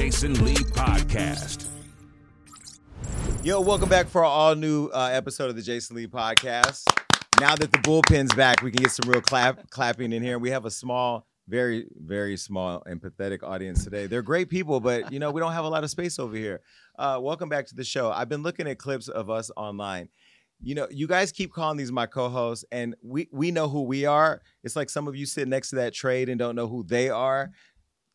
Jason Lee Podcast. Yo, welcome back for our all new uh, episode of the Jason Lee Podcast. Now that the bullpen's back, we can get some real clap clapping in here. We have a small, very, very small and pathetic audience today. They're great people, but you know we don't have a lot of space over here. Uh, welcome back to the show. I've been looking at clips of us online. You know, you guys keep calling these my co-hosts, and we we know who we are. It's like some of you sit next to that trade and don't know who they are.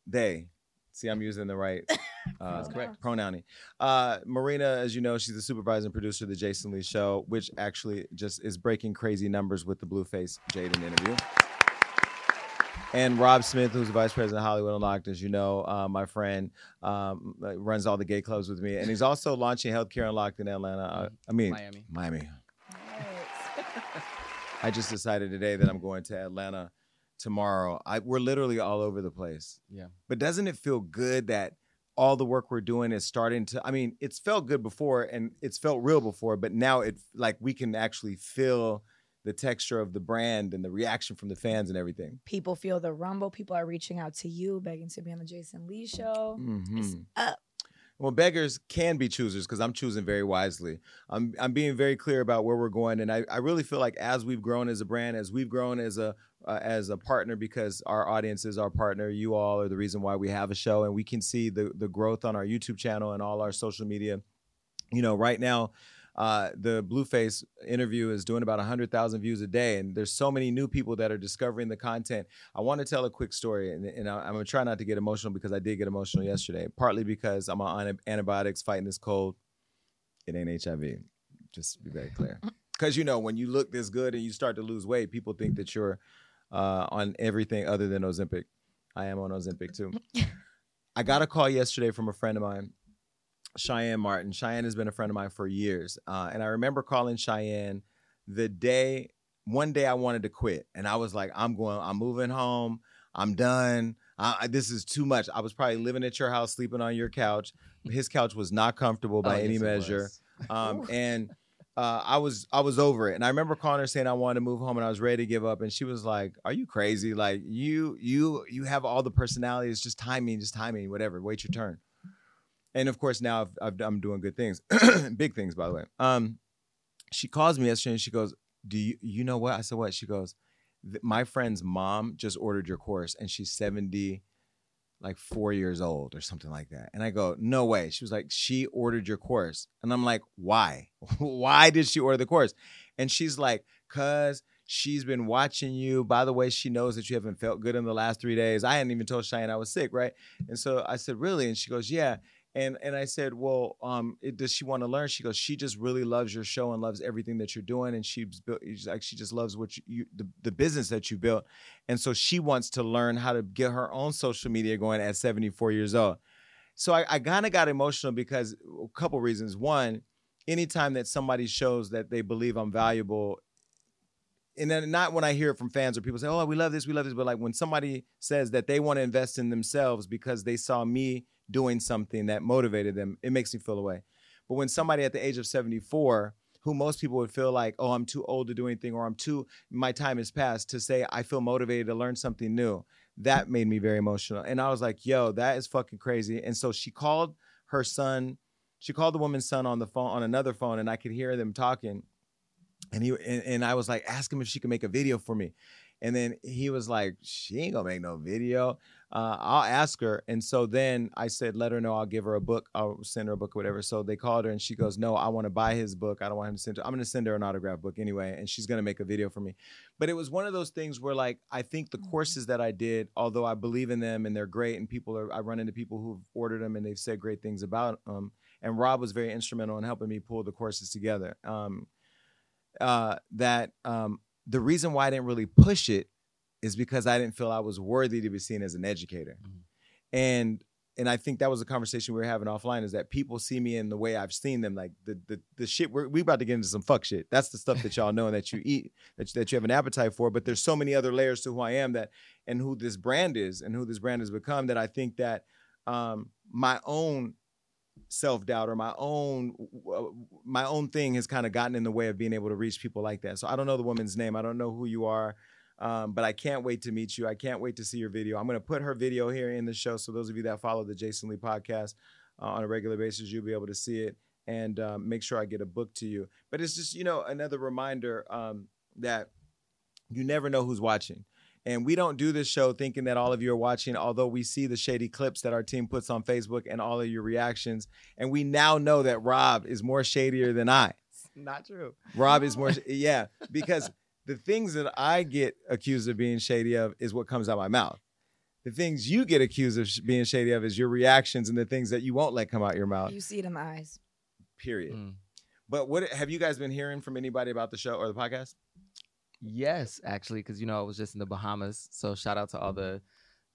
They. See, I'm using the right uh, correct. pronouning. Uh, Marina, as you know, she's the supervising producer of the Jason Lee Show, which actually just is breaking crazy numbers with the Blueface Jaidyn interview. And Rob Smith, who's the vice president of Hollywood Unlocked, as you know, uh, my friend, um, runs all the gay clubs with me, and he's also launching Healthcare Unlocked in Atlanta. Uh, I mean, Miami. Miami. I just decided today that I'm going to Atlanta tomorrow. I, we're literally all over the place. Yeah. But doesn't it feel good that all the work we're doing is starting to? I mean, it's felt good before and it's felt real before, but now it like we can actually feel the texture of the brand and the reaction from the fans and everything. People feel the rumble. People are reaching out to you, begging to be on the Jason Lee show. It's Mhm. up. Well, beggars can be choosers because I'm choosing very wisely. I'm I'm being very clear about where we're going, and I, I really feel like as we've grown as a brand, as we've grown as a uh, as a partner, because our audience is our partner. You all are the reason why we have a show, and we can see the the growth on our YouTube channel and all our social media. You know, right now, uh, the Blueface interview is doing about 100,000 views a day, and there's so many new people that are discovering the content. I want to tell a quick story, and, and I, I'm gonna try not to get emotional because I did get emotional yesterday, partly because I'm on antibiotics fighting this cold. It ain't HIV, just to be very clear. Because you know, when you look this good and you start to lose weight, people think that you're uh, on everything other than Ozempic. I am on Ozempic too. I got a call yesterday from a friend of mine Cheyenne Martin. Cheyenne has been a friend of mine for years. Uh, and I remember calling Cheyenne the day, one day I wanted to quit. And I was like, I'm going, I'm moving home. I'm done. I, this is too much. I was probably living at your house, sleeping on your couch. His couch was not comfortable by Oh, any yes, it measure. Um, and uh, I was I was over it. And I remember her saying I wanted to move home and I was ready to give up. And she was like, Are you crazy? Like you you you have all the personality. It's just timing, just timing, whatever. Wait your turn. And of course now I've, I've, I'm doing good things, big things by the way. Um, she calls me yesterday and she goes, "Do you you know what?" I said, "What?" She goes, "My friend's mom just ordered your course and she's 70, like four years old or something like that." And I go, "No way." She was like, "She ordered your course," and I'm like, "Why? Why did she order the course?" And she's like, "Cause." She's been watching you. By the way, she knows that you haven't felt good in the last three days. I hadn't even told Cheyenne I was sick, right? And so I said, "Really?" And she goes, "Yeah." And and I said, well, um, it, does she want to learn? She goes, she just really loves your show and loves everything that you're doing, and she's built. she's Like she just loves what you, you the, the business that you built, and so she wants to learn how to get her own social media going at 74 years old. So I, I kind of got emotional because a couple reasons. One, anytime that somebody shows that they believe I'm valuable, and then not when I hear it from fans or people say, "Oh, we love this, we love this," but like when somebody says that they want to invest in themselves because they saw me doing something that motivated them, it makes me feel away. But when somebody at the age of 74, who most people would feel like, "Oh, I'm too old to do anything," or "I'm too, my time has passed," to say, "I feel motivated to learn something new," that made me very emotional. And I was like, "Yo, that is fucking crazy." And so she called her son. She called the woman's son on the phone on another phone, and I could hear them talking and he and, and I was like, ask him if she could make a video for me. And then he was like, she ain't gonna make no video. Uh, I'll ask her. And so then I said, let her know I'll give her a book. I'll send her a book or whatever. So they called her and she goes, no, I want to buy his book. I don't want him to send her. I'm gonna send her an autograph book anyway, and she's gonna make a video for me. But it was one of those things where like I think the courses that I did, although I believe in them and they're great, and people are I run into people who've ordered them and they've said great things about them. And Rob was very instrumental in helping me pull the courses together. Um, uh, that um, the reason why I didn't really push it is because I didn't feel I was worthy to be seen as an educator. Mhm. And and I think that was a conversation we were having offline is that people see me in the way I've seen them. Like the the, the shit we're we about to get into some fuck shit. That's the stuff that y'all know and that you eat, that, that you have an appetite for. But there's so many other layers to who I am that and who this brand is and who this brand has become that I think that um, my own self doubt or my own uh, my own thing has kind of gotten in the way of being able to reach people like that. So I don't know the woman's name. I don't know who you are. Um, but I can't wait to meet you. I can't wait to see your video. I'm going to put her video here in the show. So those of you that follow the Jason Lee podcast uh, on a regular basis, you'll be able to see it and um, make sure I get a book to you. But it's just, you know, another reminder um, that you never know who's watching. And we don't do this show thinking that all of you are watching, although we see the shady clips that our team puts on Facebook and all of your reactions. And we now know that Rob is more shadier than I. Not true. Rob is more, sh- yeah, because the things that I get accused of being shady of is what comes out my mouth. The things you get accused of sh- being shady of is your reactions and the things that you won't let come out your mouth. You see it in the eyes. Period. Mm. But what have you guys been hearing from anybody about the show or the podcast? Yes, actually, because you know I was just in the Bahamas, so shout out to all the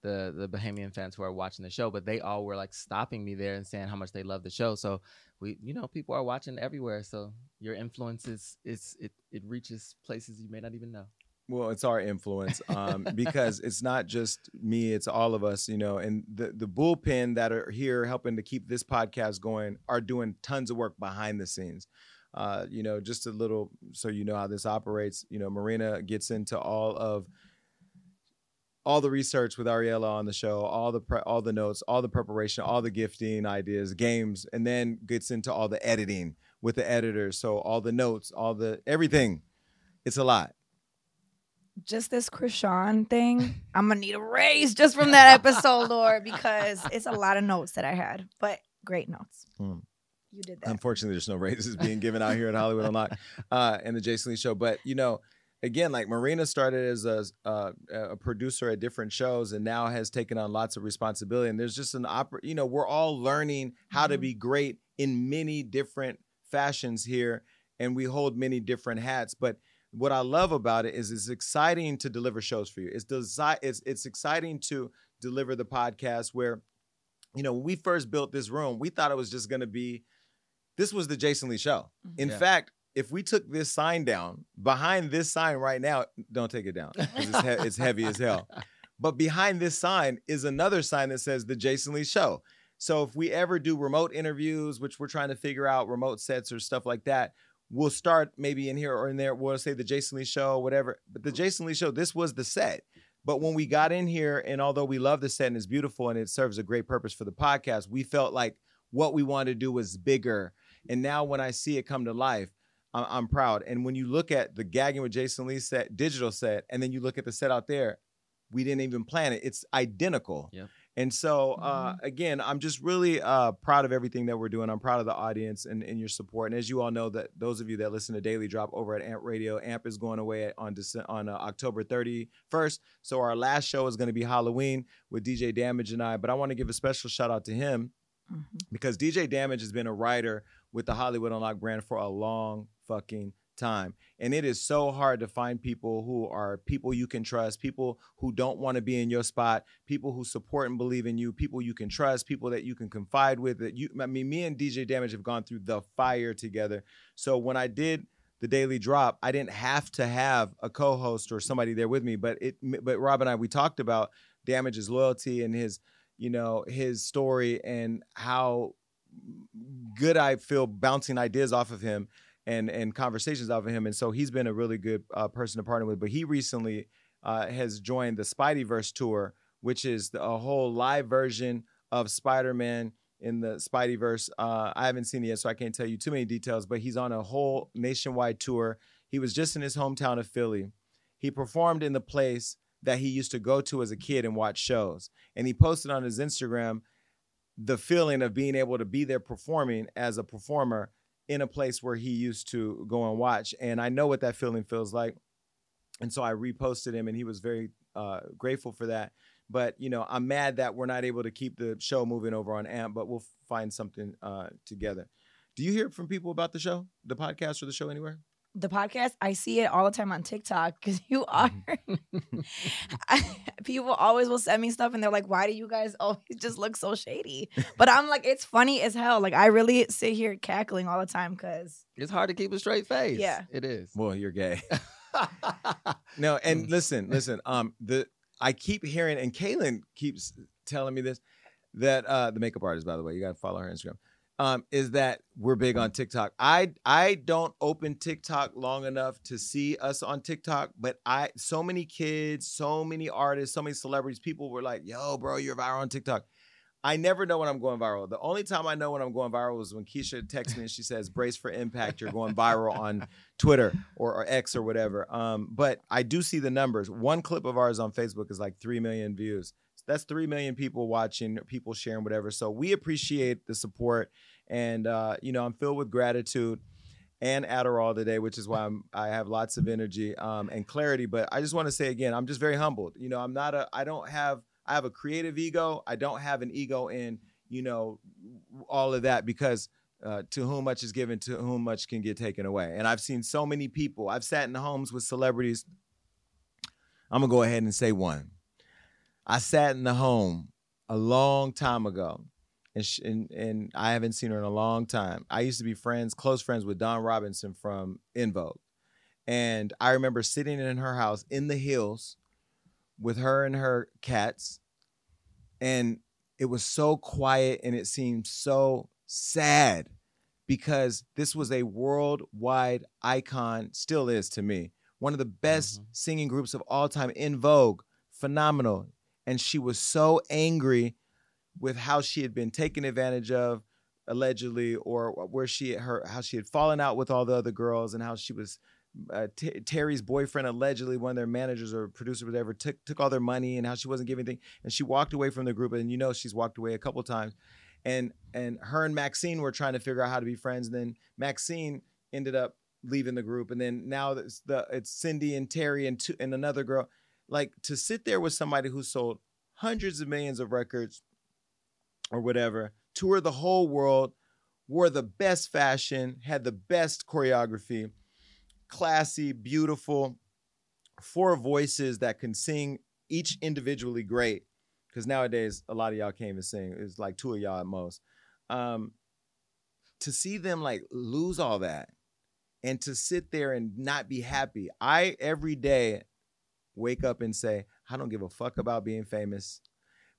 the the Bahamian fans who are watching the show. But they all were like stopping me there and saying how much they love the show. So we, you know, people are watching everywhere. So your influence is is it it reaches places you may not even know. Well, it's our influence um, because it's not just me; it's all of us, you know. And the the bullpen that are here helping to keep this podcast going are doing tons of work behind the scenes. Uh, you know, just a little so you know how this operates. You know, Marina gets into all of all the research with Ariella on the show, all the pre- all the notes, all the preparation, all the gifting ideas, games, and then gets into all the editing with the editors. So all the notes, all the everything. It's a lot. Just this Krishan thing, I'm gonna need a raise just from that episode, Lord, because it's a lot of notes that I had, but great notes. Mm. You did that. Unfortunately, there's no raises being given out here at Hollywood Unlocked uh, and the Jason Lee Show. But you know, again, like Marina started as a, uh, a producer at different shows, and now has taken on lots of responsibility. And there's just an opera. You know, we're all learning how to Mhm. be great in many different fashions here, and we hold many different hats. But what I love about it is it's exciting to deliver shows for you. It's desi- it's it's exciting to deliver the podcast where, you know, when we first built this room, we thought it was just going to be this was the Jason Lee show. Mm-hmm. In Yeah. fact, if we took this sign down, behind this sign right now, don't take it down 'cause it's, he- it's heavy as hell. But behind this sign is another sign that says the Jason Lee show. So if we ever do remote interviews, which we're trying to figure out, remote sets or stuff like that, we'll start maybe in here or in there. We'll say the Jason Lee show, whatever. But the Jason Lee show, this was the set. But when we got in here, and although we love the set and it's beautiful and it serves a great purpose for the podcast, we felt like what we wanted to do was bigger. And now when I see it come to life, I'm, I'm proud. And when you look at the gagging with Jason Lee set, digital set, and then you look at the set out there, we didn't even plan it. It's identical. Yep. And so, uh, again, I'm just really uh, proud of everything that we're doing. I'm proud of the audience and, and your support. And as you all know, that those of you that listen to Daily Drop over at Amp Radio, Amp is going away at, on Dece- on uh, October 31st. So our last show is going to be Halloween with DJ Damage and I. But I want to give a special shout out to him Mhm. because DJ Damage has been a writer with the Hollywood Unlocked brand for a long fucking time. And it is so hard to find people who are people you can trust, people who don't want to be in your spot, people who support and believe in you, people you can trust, people that you can confide with. That you I mean me and DJ Damage have gone through the fire together. So when I did the daily drop, I didn't have to have a co-host or somebody there with me, but it but Rob and I we talked about Damage's loyalty and his you know his story and how good I feel bouncing ideas off of him and and conversations off of him. And so he's been a really good uh, person to partner with. But he recently uh, has joined the Spider-Verse tour, which is a whole live version of Spider-Man in the Spider-Verse. Uh, I haven't seen it yet, so I can't tell you too many details. But he's on a whole nationwide tour. He was just in his hometown of Philly. He performed in the place that he used to go to as a kid and watch shows. And he posted on his Instagram the feeling of being able to be there performing as a performer in a place where he used to go and watch. And I know what that feeling feels like. And so I reposted him and he was very uh, grateful for that. But, you know, I'm mad that we're not able to keep the show moving over on AMP, but we'll find something uh, together. Do you hear from people about the show, the podcast or the show anywhere? The podcast i see it all the time on tiktok because you are people always will send me stuff and they're like why do you guys always just look so shady but i'm like it's funny as hell like i really sit here cackling all the time because It's hard to keep a straight face. Yeah. it is. Well, you're gay. No, and Mm. listen, listen. Um, the I keep hearing, and Kaylin keeps telling me this that uh, the makeup artist, by the way, you got to follow her Instagram. Um, is that we're big on TikTok. I I don't open TikTok long enough to see us on TikTok, but I so many kids, so many artists, so many celebrities, people were like, "Yo, bro, you're viral on TikTok." I never know when I'm going viral. The only time I know when I'm going viral is when Keisha texts me and she says, "Brace for impact. You're going viral on Twitter or, or X or whatever." Um, but I do see the numbers. One clip of ours on Facebook is like three million views. That's three million people watching, people sharing, whatever. So we appreciate the support, and uh, you know, I'm filled with gratitude and Adderall today, which is why I'm I have lots of energy um, and clarity. But I just want to say again, I'm just very humbled. You know, I'm not a I don't have I have a creative ego. I don't have an ego in you know all of that because uh, to whom much is given, to whom much can get taken away. And I've seen so many people. I've sat in homes with celebrities. I'm gonna go ahead and say one. I sat in the home a long time ago, and, sh- and and I haven't seen her in a long time. I used to be friends, close friends with Dawn Robinson from En Vogue, and I remember sitting in her house in the hills with her and her cats, and it was so quiet and it seemed so sad because this was a worldwide icon, still is to me, one of the best Mhm. singing groups of all time. En Vogue, phenomenal, and she was so angry with how she had been taken advantage of allegedly or where she her how she had fallen out with all the other girls and how she was uh, T- Terry's boyfriend allegedly one of their managers or producer whatever took took all their money and how she wasn't giving anything and she walked away from the group and you know she's walked away a couple times and and her and Maxine were trying to figure out how to be friends and then Maxine ended up leaving the group and then now it's the it's Cindy and Terry and two, and another girl like to sit there with somebody who sold hundreds of millions of records or whatever, toured the whole world, wore the best fashion, had the best choreography, classy, beautiful, four voices that can sing each individually great. Because nowadays, a lot of y'all can't even sing. It's like two of y'all at most. Um, to see them like lose all that and to sit there and not be happy. I every day wake up and say, I don't give a fuck about being famous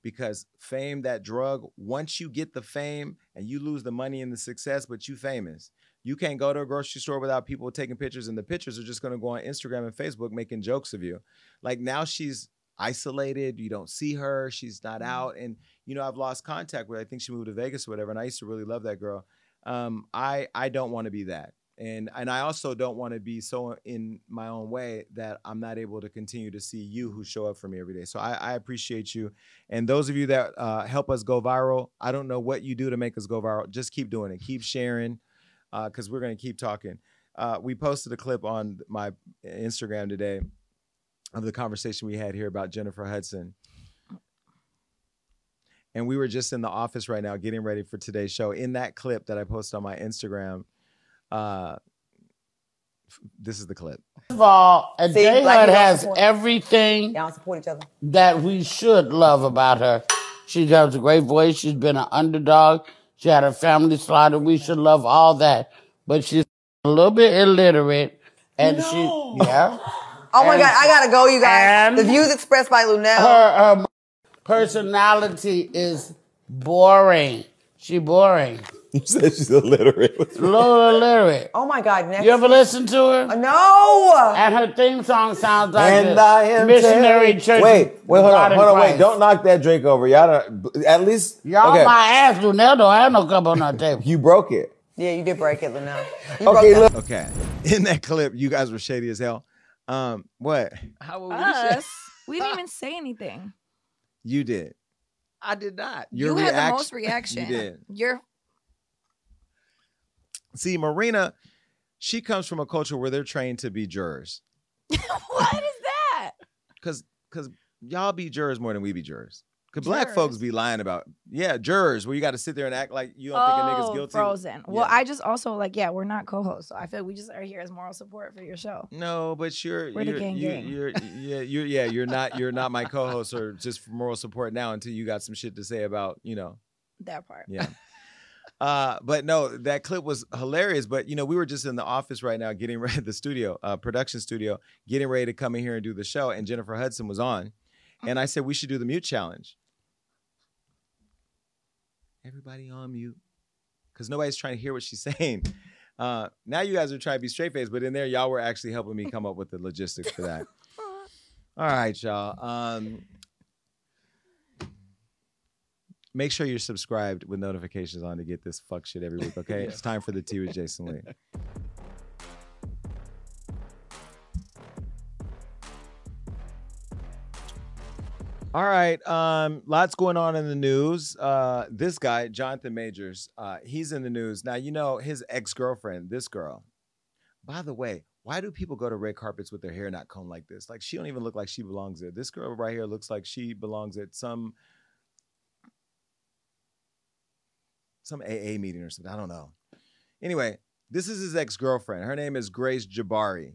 because fame, that drug, once you get the fame and you lose the money and the success, but you famous, you can't go to a grocery store without people taking pictures, and the pictures are just gonna go on Instagram and Facebook making jokes of you. Like now she's isolated, you don't see her, she's not out, and you know I've lost contact with. Her. I think she moved to Vegas or whatever, and I used to really love that girl. Um, I I don't want to be that and and I also don't want to be so in my own way that I'm not able to continue to see you who show up for me every day. So I, I appreciate you, and those of you that uh, help us go viral. I don't know what you do to make us go viral. Just keep doing it. Keep sharing, because we're gonna keep talking. Uh, we posted a clip on my Instagram today of the conversation we had here about Jennifer Hudson. And we were just in the office right now getting ready for today's show. In that clip that I posted on my Instagram, uh, this is the clip. First of all, a See, J black Hud people has everything Y'all support each other. that we should love about her. She has a great voice. She's been an underdog. She had her family slaughtered. We should love all that. But she's a little bit illiterate. And she, yeah. Oh my And- God, I gotta go, you guys. and- the views expressed by Lunel. Her um, personality is boring. She boring. You said she's illiterate. A little illiterate. oh my God, next. You ever listen to her? Uh, no. And her theme song sounds like and a I am missionary Terry. church. Wait, wait, hold God on, hold on, wait. Don't knock that drink over. Y'all don't. At least Y'all okay. my ass, Lunel don't have no cup on her table. You broke it. Yeah, you did break it, Lunel. You Okay, broke look. Okay, in that clip, you guys were shady as hell. Um, what How would we Us. We didn't even say anything. you did? I did not. Your you had the most reaction. You did. You're See, Marina, she comes from a culture where they're trained to be jurors, what is that? because because y'all be jurors more than we be jurors. Cause black folks be lying about yeah jurors where you got to sit there and act like you don't think a nigga's Oh, guilty. Frozen. Well, I just also like yeah, we're not co-hosts, so I feel like we just are here as moral support for your show. No, but you're We're the you're, gang you, gang. you're yeah you're yeah you're not you're not my co-host or just for moral support now until you got some shit to say about you know That part. yeah. Uh, but no, that clip was hilarious. But you know, we were just in the office right now, getting ready the studio, uh, production studio, getting ready to come in here and do the show. And Jennifer Hudson was on, and I said we should do the mute challenge. Everybody on mute. because nobody's trying to hear what she's saying. Uh, now you guys are trying to be straight faced, but in there, y'all were actually helping me come up with the logistics for that. All right, y'all. Um, make sure you're subscribed with notifications on to get this fuck shit every week. Okay, it's time for the tea with Jason Lee. All right, um, lots going on in the news. Uh, this guy, Jonathan Majors, uh, he's in the news now. You know his ex girlfriend, this girl. By the way, why do people go to red carpets with their hair not combed like this? Like she don't even look like she belongs there. This girl right here looks like she belongs at some some AA meeting or something. I don't know. Anyway, this is his ex girlfriend. Her name is Grace Jabbari.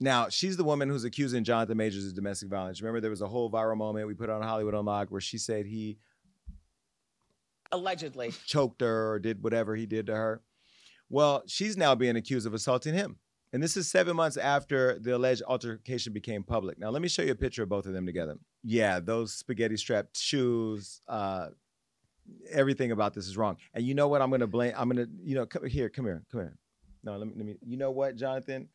Now, she's the woman who's accusing Jonathan Majors of domestic violence. Remember, there was a whole viral moment we put on Hollywood Unlocked where she said he Allegedly. choked her or did whatever he did to her. Well, she's now being accused of assaulting him. And this is seven months after the alleged altercation became public. Now, let me show you a picture of both of them together. Yeah, those spaghetti strapped shoes, uh, everything about this is wrong. And you know what? I'm going to blame, I'm going to, you know, come here, come here, come here. No, let me, let me, you know what, Jonathan?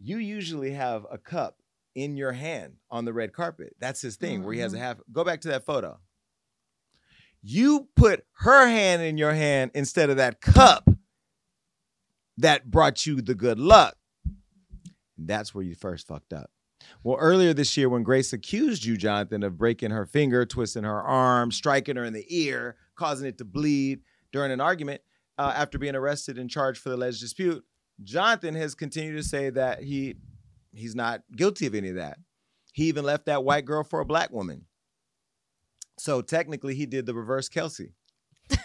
You usually have a cup in your hand on the red carpet. That's his thing where he has a mm-hmm. half. Go back to that photo. You put her hand in your hand instead of that cup that brought you the good luck. That's where you first fucked up. Well, earlier this year, when Grace accused you, Jonathan, of breaking her finger, twisting her arm, striking her in the ear, causing it to bleed during an argument, uh, after being arrested and charged for the alleged dispute, Jonathan has continued to say that he he's not guilty of any of that. He even left that white girl for a black woman. So technically, he did the reverse Kelsey.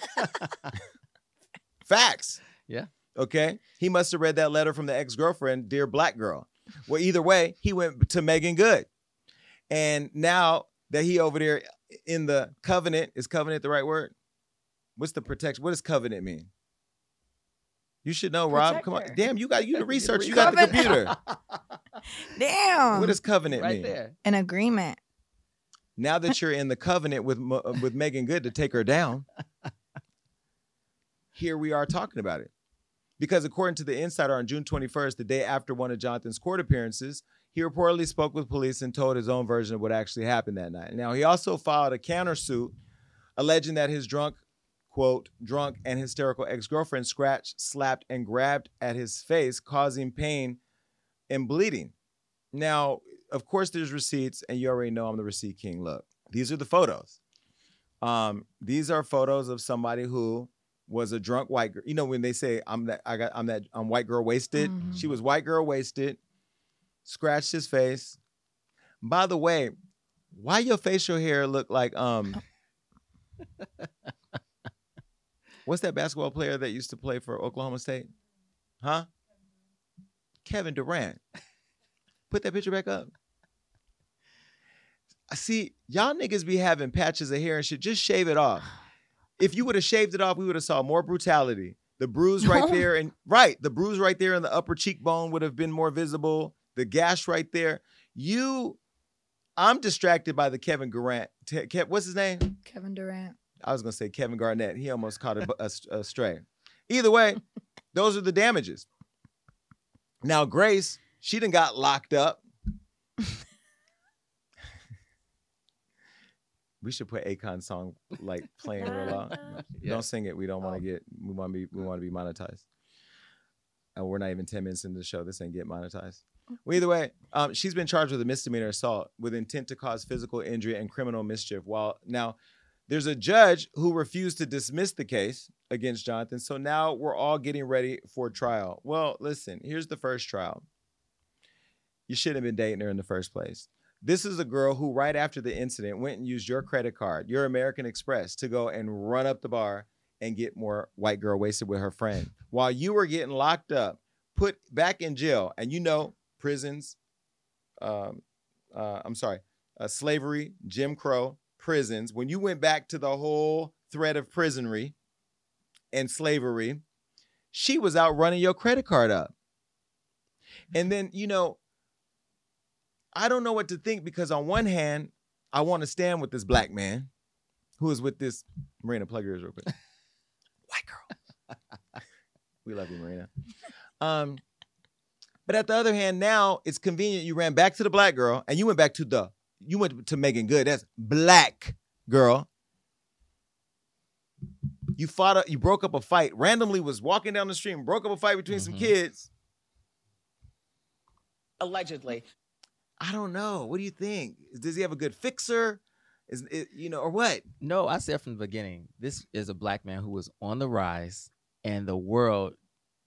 Facts. Yeah. Okay. He must have read that letter from the ex girlfriend, Dear Black Girl. Well, either way, he went to Meagan Good. And now that he over there in the covenant, is covenant the right word? What's the protection? What does covenant mean? You should know, Rob. Come on. Damn, you got you the research. You got the computer. Damn. What does covenant right mean? there. An agreement. Now that you're in the covenant with with Meagan Good to take her down, here we are talking about it. Because according to the Insider, on June 21st, the day after one of Jonathan's court appearances, he reportedly spoke with police and told his own version of what actually happened that night. Now, he also filed a countersuit alleging that his drunk, quote, drunk and hysterical ex girlfriend scratched, slapped, and grabbed at his face, causing pain and bleeding. Now, of course, there's receipts, and you already know I'm the receipt king. Look, these are the photos. Um, these are photos of somebody who was a drunk white girl. You know, when they say I'm that I got I'm that I'm white girl wasted. Mhm. She was white girl wasted, scratched his face. By the way, why your facial hair look like um what's that basketball player that used to play for Oklahoma State? Huh? Kevin Durant. Put that picture back up. I see y'all niggas be having patches of hair and shit. Just shave it off. If you would have shaved it off, we would have saw more brutality. The bruise right there, and right, the bruise right there in the upper cheekbone would have been more visible. The gash right there. You, I'm distracted by the Kevin Durant. Te- Kev, what's his name? Kevin Durant. I was gonna say Kevin Garnett. He almost caught a, a, a stray. Either way, those are the damages. Now Grace, she done got locked up. We should put Akon song like playing real loud. Yeah. Don't sing it. We don't want to get. We want to be. We want to be monetized. And we're not even ten minutes into the show. This ain't get monetized. Well, either way, um, she's been charged with a misdemeanor assault with intent to cause physical injury and criminal mischief. While now, there's a judge who refused to dismiss the case against Jonathan. So now we're all getting ready for trial. Well, listen. Here's the first trial. You shouldn't have been dating her in the first place. This is a girl who, right after the incident, went and used your credit card, your American Express, to go and run up the bar and get more white girl wasted with her friend while you were getting locked up, put back in jail. And you know, prisons, um, uh, I'm sorry, uh, slavery, Jim Crow, prisons. When you went back to the whole threat of prisonry and slavery, she was out running your credit card up. And then, you know, I don't know what to think because on one hand, I want to stand with this black man who is with this Marina plug yours real quick. White girl. We love you, Marina. Um, but at the other hand, now it's convenient. You ran back to the black girl, and you went back to the you went to Meagan Good. That's black girl. You fought. A, you broke up a fight. Randomly was walking down the street and broke up a fight between some Mhm. kids. Allegedly. I don't know. What do you think? Does he have a good fixer? Is it, you know or what? No, I said from the beginning, this is a black man who was on the rise, and the world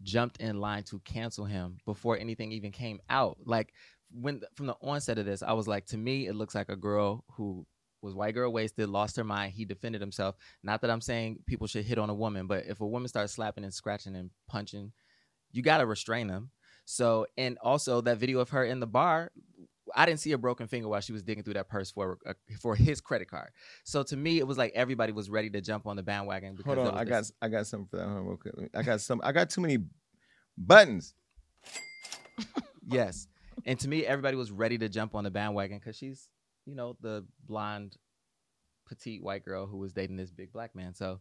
jumped in line to cancel him before anything even came out. Like when from the onset of this, I was like, to me, it looks like a girl who was white girl wasted, lost her mind. He defended himself. Not that I'm saying people should hit on a woman, but if a woman starts slapping and scratching and punching, you gotta restrain them. So, and also that video of her in the bar, I didn't see a broken finger while she was digging through that purse for uh, for his credit card. So to me, it was like everybody was ready to jump on the bandwagon. Because Hold on, was I got I got something for that. Hold on real quick. I got some. I got too many buttons. yes, and to me, everybody was ready to jump on the bandwagon because she's, you know, the blonde, petite white girl who was dating this big black man. So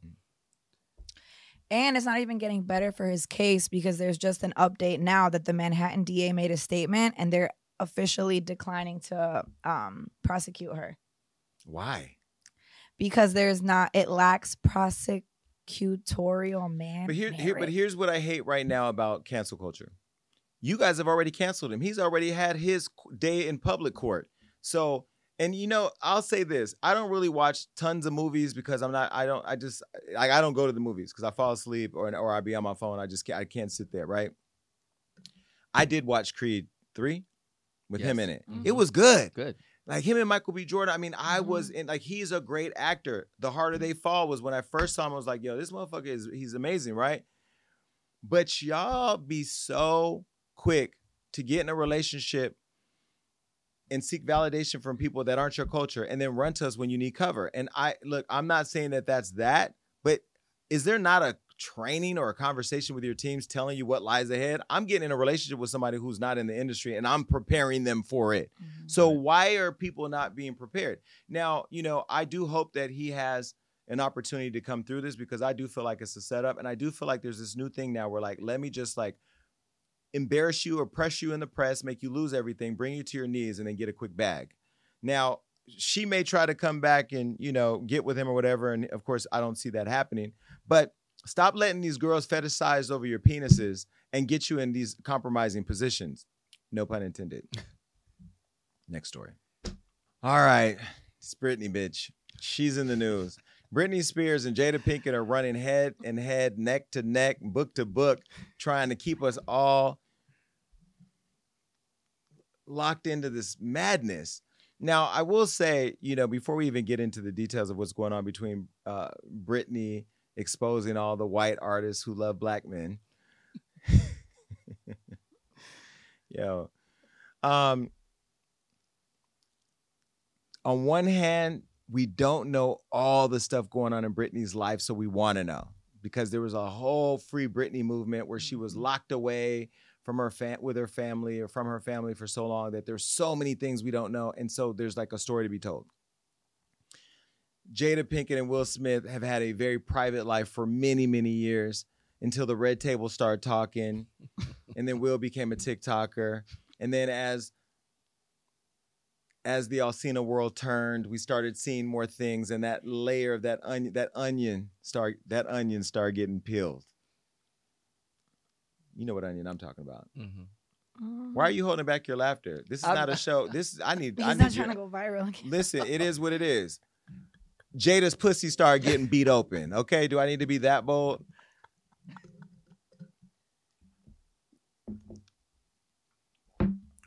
And it's not even getting better for his case because there's just an update now that the Manhattan DA made a statement and they're officially declining to um, prosecute her Why? because there's not it lacks prosecutorial man. But here, here, but here's what I hate right now about cancel culture. You guys have already canceled him. He's already had his day in public court. So, and you know, I'll say this: I don't really watch tons of movies because I'm not. I don't. I just like I don't go to the movies because I fall asleep or or I be on my phone. I just can't. I can't sit there. Right. I did watch Creed three with him in it. Mhm. It was good. good. Like him and Michael B. Jordan. I mean, I Mm-hmm. was in like he's a great actor. The harder they fall was when I first saw him. I was like, yo, this motherfucker is he's amazing, right? But y'all be so quick to get in a relationship and seek validation from people that aren't your culture, and then run to us when you need cover. And I look, I'm not saying that that's that, but is there not a training or a conversation with your teams telling you what lies ahead? I'm getting in a relationship with somebody who's not in the industry, and I'm preparing them for it. Mhm. So why are people not being prepared? Now, you know, I do hope that he has an opportunity to come through this because I do feel like it's a setup and I do feel like there's this new thing now where like let me just like embarrass you or press you in the press, make you lose everything, bring you to your knees and then get a quick bag. Now, she may try to come back and, you know, get with him or whatever and of course I don't see that happening, but stop letting these girls fetishize over your penises and get you in these compromising positions. No pun intended. Next story. All right. It's Britney, bitch. She's in the news. Britney Spears and Jada Pinkett are running head and head, neck to neck, book to book, trying to keep us all locked into this madness. Now, I will say, you know, before we even get into the details of what's going on between uh, Britney exposing all the white artists who love black men, yo, um, on one hand, we don't know all the stuff going on in Britney's life, so we want to know because there was a whole free Britney movement where she was locked away from her fam- with her family or from her family for so long that there's so many things we don't know, and so there's like a story to be told. Jada Pinkett and Will Smith have had a very private life for many, many years until the red table started talking, and then Will became a TikToker, and then as as the Alcina world turned, we started seeing more things, and that layer of that onion, that onion start, that onion started getting peeled. You know what onion I'm talking about. Mhm. Mm. Why are you holding back your laughter? This is I'm- not a show. This is I need. He's I not need you. trying to go viral. Listen, it is what it is. Jada's pussy started getting beat open. Okay, do I need to be that bold?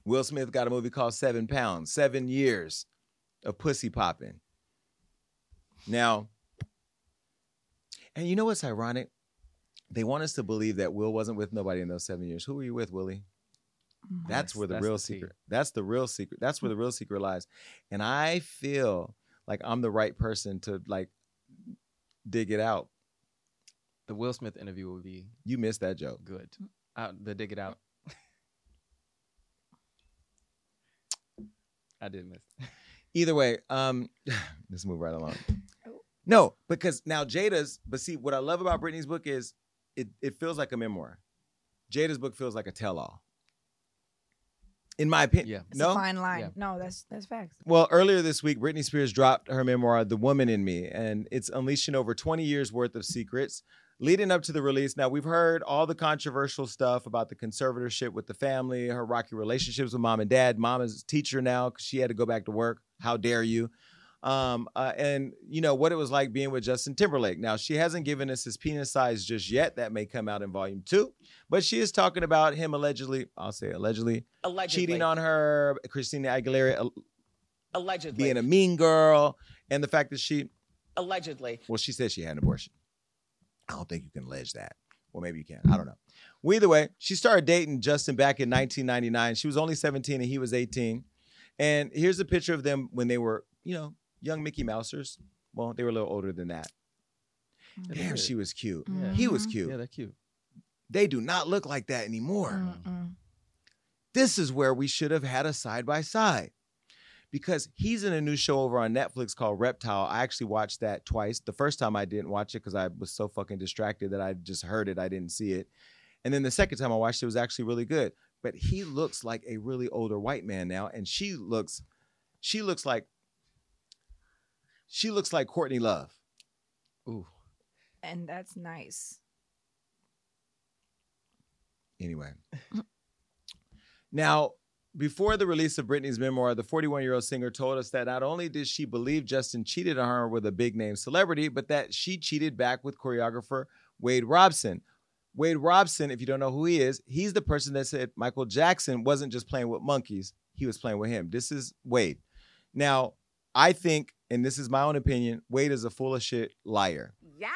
Will Smith got a movie called Seven Pounds, seven years of pussy popping. Now, and you know what's ironic? They want us to believe that Will wasn't with nobody in those seven years. Who were you with, Willie? Mm-hmm. That's Yes, where the that's real the secret. That's the real secret. That's where the real secret lies. And I feel like I'm the right person to like dig it out. The Will Smith interview would be You missed that joke. good. Uh, the dig it out. I did miss. Either way, um, let's move right along. Oh. No, because now Jada's, but see, what I love about Britney's book is it it feels like a memoir. Jada's book feels like a tell-all. In my opinion, Yeah. It's no. a fine line. Yeah. No, that's that's facts. Well, earlier this week, Britney Spears dropped her memoir, The Woman in Me, and it's unleashing over 20 years worth of secrets leading up to the release. Now, we've heard all the controversial stuff about the conservatorship with the family, her rocky relationships with mom and dad. Mom is a teacher now because she had to go back to work. How dare you? Um, uh, and you know what it was like being with Justin Timberlake. Now, she hasn't given us his penis size just yet. That may come out in volume two, but she is talking about him allegedly, I'll say allegedly, Allegedly. cheating on her, Christina Aguilera Allegedly. being a mean girl, and the fact that she, Allegedly. well, she said she had an abortion. I don't think you can allege that. Well, maybe you can. I don't know. Well, either way, she started dating Justin back in 1999. She was only 17 and he was 18. And here's a picture of them when they were, you know, young Mickey Mousers. Well, they were a little older than that. Mm. Yeah, Damn, she was cute. Yeah. He was cute. Yeah, they're cute. They do not look like that anymore. Mm-mm. this is where we should have had a side by side because he's in a new show over on Netflix called Reptile. I actually watched that twice. The first time I didn't watch it because I was so fucking distracted that I just heard it, I didn't see it. And then the second time I watched it, it was actually really good. But he looks like a really older white man now, and she looks, she looks like, she looks like Courtney Love. Ooh. And that's nice. Anyway. now, before the release of Britney's memoir, the 41 year old singer told us that not only did she believe Justin cheated on her with a big name celebrity, but that she cheated back with choreographer Wade Robson. Wade Robson, if you don't know who he is, he's the person that said Michael Jackson wasn't just playing with monkeys, he was playing with him. This is Wade. Now, I think, and this is my own opinion, Wade is a full of shit liar. Yes.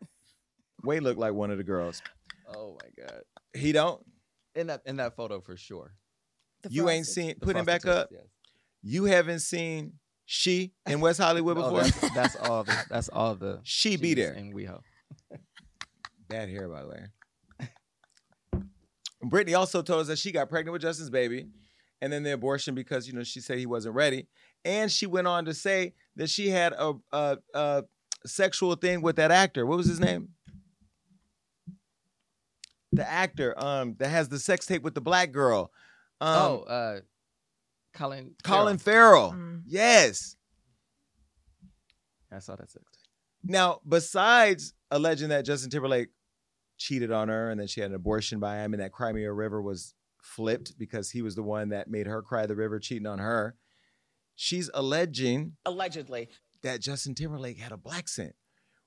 Wade looked like one of the girls. Oh my god. He don't. In that in that photo for sure. The You ain't seen The put him back up. yes. You haven't seen she in West Hollywood No, oh, before? that's, that's all. The, that's all the. She be she's there. in WeHo. Bad hair, by the way. Britney also told us that she got pregnant with Justin's baby, and then the abortion because you know she said he wasn't ready, and she went on to say that she had a, a, a sexual thing with that actor. What was his name? The actor um that has the sex tape with the black girl. Um, oh, uh, Colin. Colin Farrell. Farrell. Mm. Yes. I saw that sex tape. Now, besides alleging that Justin Timberlake cheated on her and then she had an abortion by him and that Cry Me a River was flipped because he was the one that made her cry the river cheating on her, she's alleging Allegedly. that Justin Timberlake had a blaccent,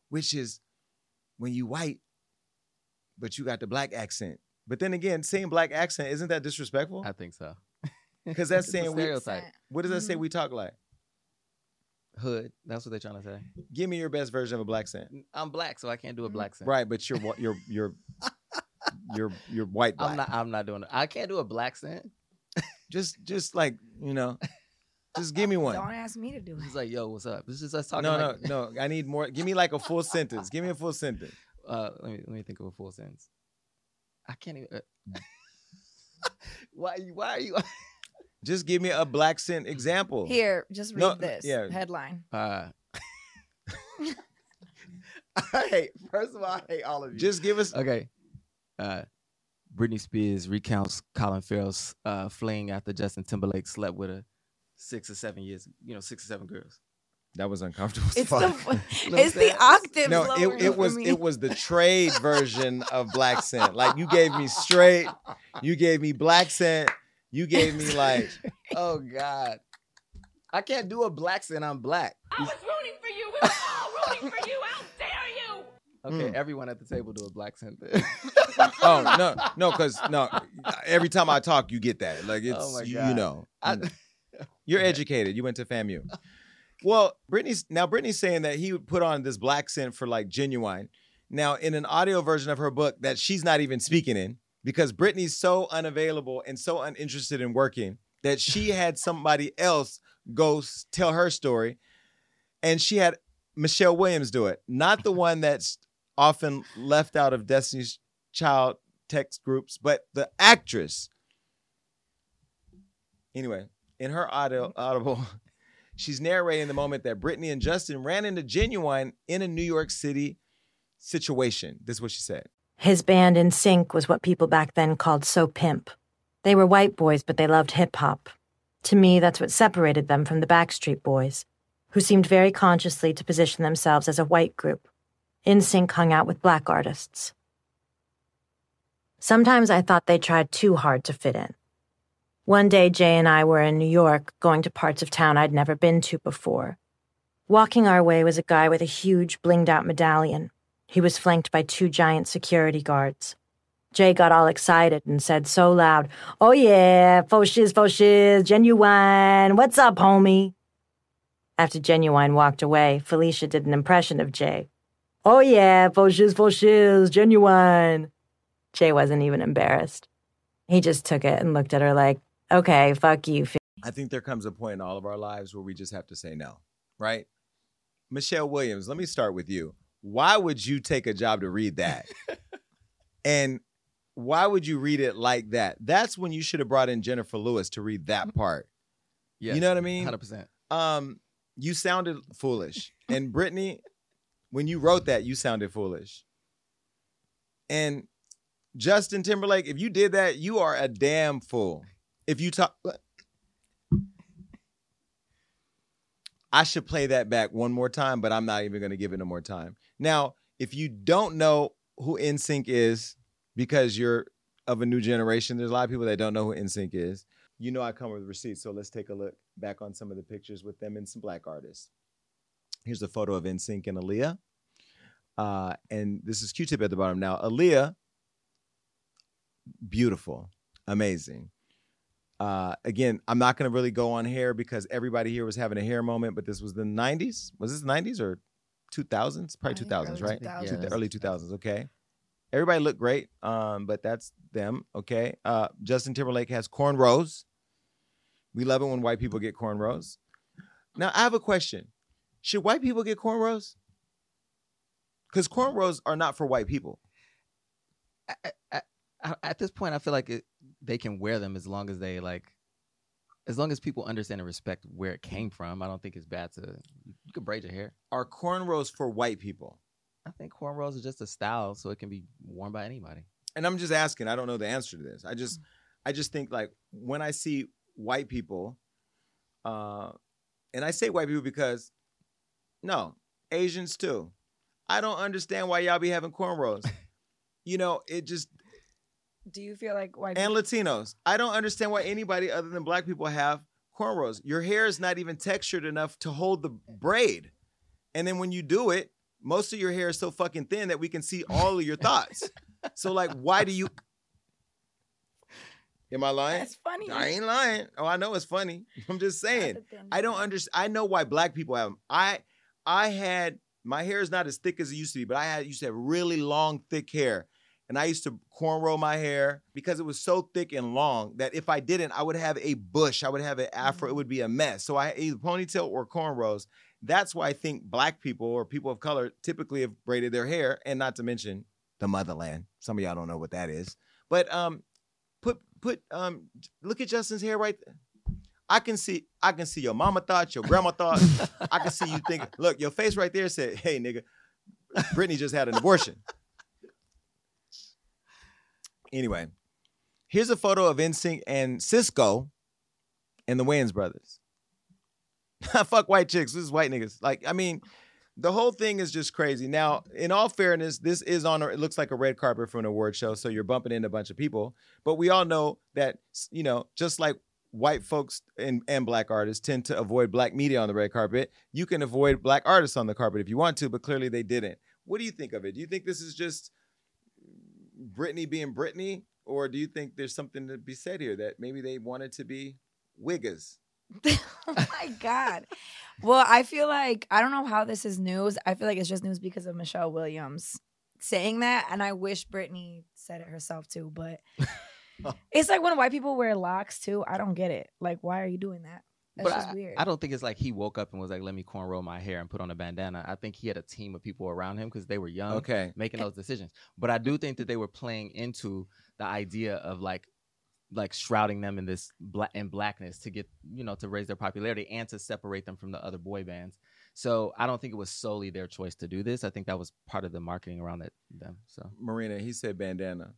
which is when you white, but you got the black accent. But then again, saying black accent, isn't that disrespectful? I think so. Because that's saying we, stereotype. what does that say Mhm. we talk like? Hood. That's what they're trying to say. Give me your best version of a blaccent. I'm black, so I can't do a blaccent. Right, but you're you're you're you're you're white black. I'm not. I'm not doing it. I can't do a blaccent. just just like you know just give me one Don't ask me to do it. He's like, yo, what's up? This is us talking. no like, no no no. i need more give me like a full sentence give me a full sentence Uh, let me let me think of a full sentence. I can't even. Uh, why? you- Why are you? just give me a blaccent example Here, just read No, this yeah. headline. Uh, I hate. First of all, I hate all of you. just give us okay. Uh, Britney Spears recounts Colin Farrell's uh, fling after Justin Timberlake slept with her six or seven years. You know, six or seven girls. that was uncomfortable It's fuck. the know it's the octave. no it, it was it was the trade version of blaccent like you gave me straight you gave me blaccent you gave me like Oh God, I can't do a blaccent. I'm black. I was rooting for you. We were all rooting for you. How dare you? Okay, Mm. everyone at the table do a blaccent. oh no no because no every time i talk you get that like it's Oh my you, you know I- you know. You're educated. You went to FAMU. Well, Britney's now Britney's saying that he would put on this blaccent for like Ginuwine. Now, in an audio version of her book that she's not even speaking in, because Britney's so unavailable and so uninterested in working that she had somebody else go tell her story, and she had Michelle Williams do it, not the one that's often left out of Destiny's Child text groups, but the actress. Anyway, in her audio, audible, she's narrating the moment that Britney and Justin ran into Ginuwine in a New York City situation. This is what she said. His band NSYNC was what people back then called So Pimp. They were white boys, but they loved hip hop. To me, that's what separated them from the Backstreet Boys, who seemed very consciously to position themselves as a white group. NSYNC hung out with black artists. Sometimes I thought they tried too hard to fit in. One day, Jay and I were in New York, going to parts of town I'd never been to before. Walking our way was a guy with a huge, blinged out medallion. He was flanked by two giant security guards. Jay got all excited and said so loud, Oh yeah, faux shiz, faux shiz, Ginuwine. What's up, homie? After Ginuwine walked away, Felicia did an impression of Jay. Oh yeah, faux shiz, faux shiz, Ginuwine. Jay wasn't even embarrassed. He just took it and looked at her like, okay, fuck you. I think there comes a point in all of our lives where we just have to say no, right? Michelle Williams, let me start with you. Why would you take a job to read that? and why would you read it like that? That's when you should have brought in Jennifer Lewis to read that part. Yes, you know what I mean? 100%. Um, you sounded foolish. And Britney, when you wrote that, you sounded foolish. And Justin Timberlake, if you did that, you are a damn fool. If you talk I should play that back one more time, but I'm not even going to give it no more time. Now, if you don't know who NSYNC is because you're of a new generation, there's a lot of people that don't know who NSYNC is. You know I come with receipts, so let's take a look back on some of the pictures with them and some black artists. Here's a photo of NSYNC and Aaliyah. Uh, and this is Q-Tip at the bottom. Now, Aaliyah, beautiful, amazing. Uh, again, I'm not going to really go on hair because everybody here was having a hair moment, but this was the 90s. Was this 90s or 2000s? Probably 2000s, early right? 2000s. Yeah. early 2000s. Okay. Everybody looked great, um, but that's them. Okay. Uh, Justin Timberlake has cornrows. We love it when white people get cornrows. Now, I have a question: Should white people get cornrows? Because cornrows are not for white people. at, at, at this point, I feel like it, they can wear them as long as they like, as long as people understand and respect where it came from. I don't think it's bad to you can braid your hair. Are cornrows for white people? I think cornrows is just a style, so it can be worn by anybody. and I'm just asking. I don't know the answer to this. I just, I just think like when I see white people, uh, and I say white people because, no, Asians too. I don't understand why y'all be having cornrows. you know, it just Do you feel like white and people- Latinos. I don't understand why anybody other than black people have cornrows. Your hair is not even textured enough to hold the braid. And then when you do it, most of your hair is so fucking thin that we can see all of your thoughts. so like why do you Am I lying? That's funny. I ain't lying. Oh, I know it's funny. I'm just saying. I don't understand. I know why black people have them. I I had my hair is not as thick as it used to be, but I had used to have really long, thick hair, and I used to cornrow my hair because it was so thick and long that if I didn't, I would have a bush. I would have an afro. It would be a mess. So I either ponytail or cornrows. That's why I think black people or people of color typically have braided their hair, and not to mention the motherland. Some of y'all don't know what that is, but um, put put um, look at Justin's hair right there. I can see I can see your mama thought, your grandma thought. I can see you think, look, your face right there said, hey nigga, Britney just had an abortion. Anyway, here's a photo of NSYNC and Sisqó and the Wayans brothers. Fuck white chicks. This is white niggas. Like, I mean, the whole thing is just crazy. Now, in all fairness, this is on. A, it looks like a red carpet for an award show, so you're bumping into a bunch of people. But we all know that you know, just like white folks and, and black artists tend to avoid black media on the red carpet, you can avoid black artists on the carpet if you want to. But clearly, they didn't. What do you think of it? Do you think this is just Britney being Britney, or do you think there's something to be said here that maybe they wanted to be wiggas? oh my god. Well, I feel like I don't know how this is news. I feel like it's just news because of Michelle Williams saying that, and I wish Britney said it herself too. But it's like when white people wear locks too. I don't get it. Like, why are you doing that? That's but just I, weird. I don't think it's like he woke up and was like, "Let me cornrow my hair and put on a bandana." I think he had a team of people around him because they were young, Okay. making those decisions. But I do think that they were playing into the idea of like, like shrouding them in this black in blackness to get you know to raise their popularity and to separate them from the other boy bands. So I don't think it was solely their choice to do this. I think that was part of the marketing around it, them. So Marina, he said bandana.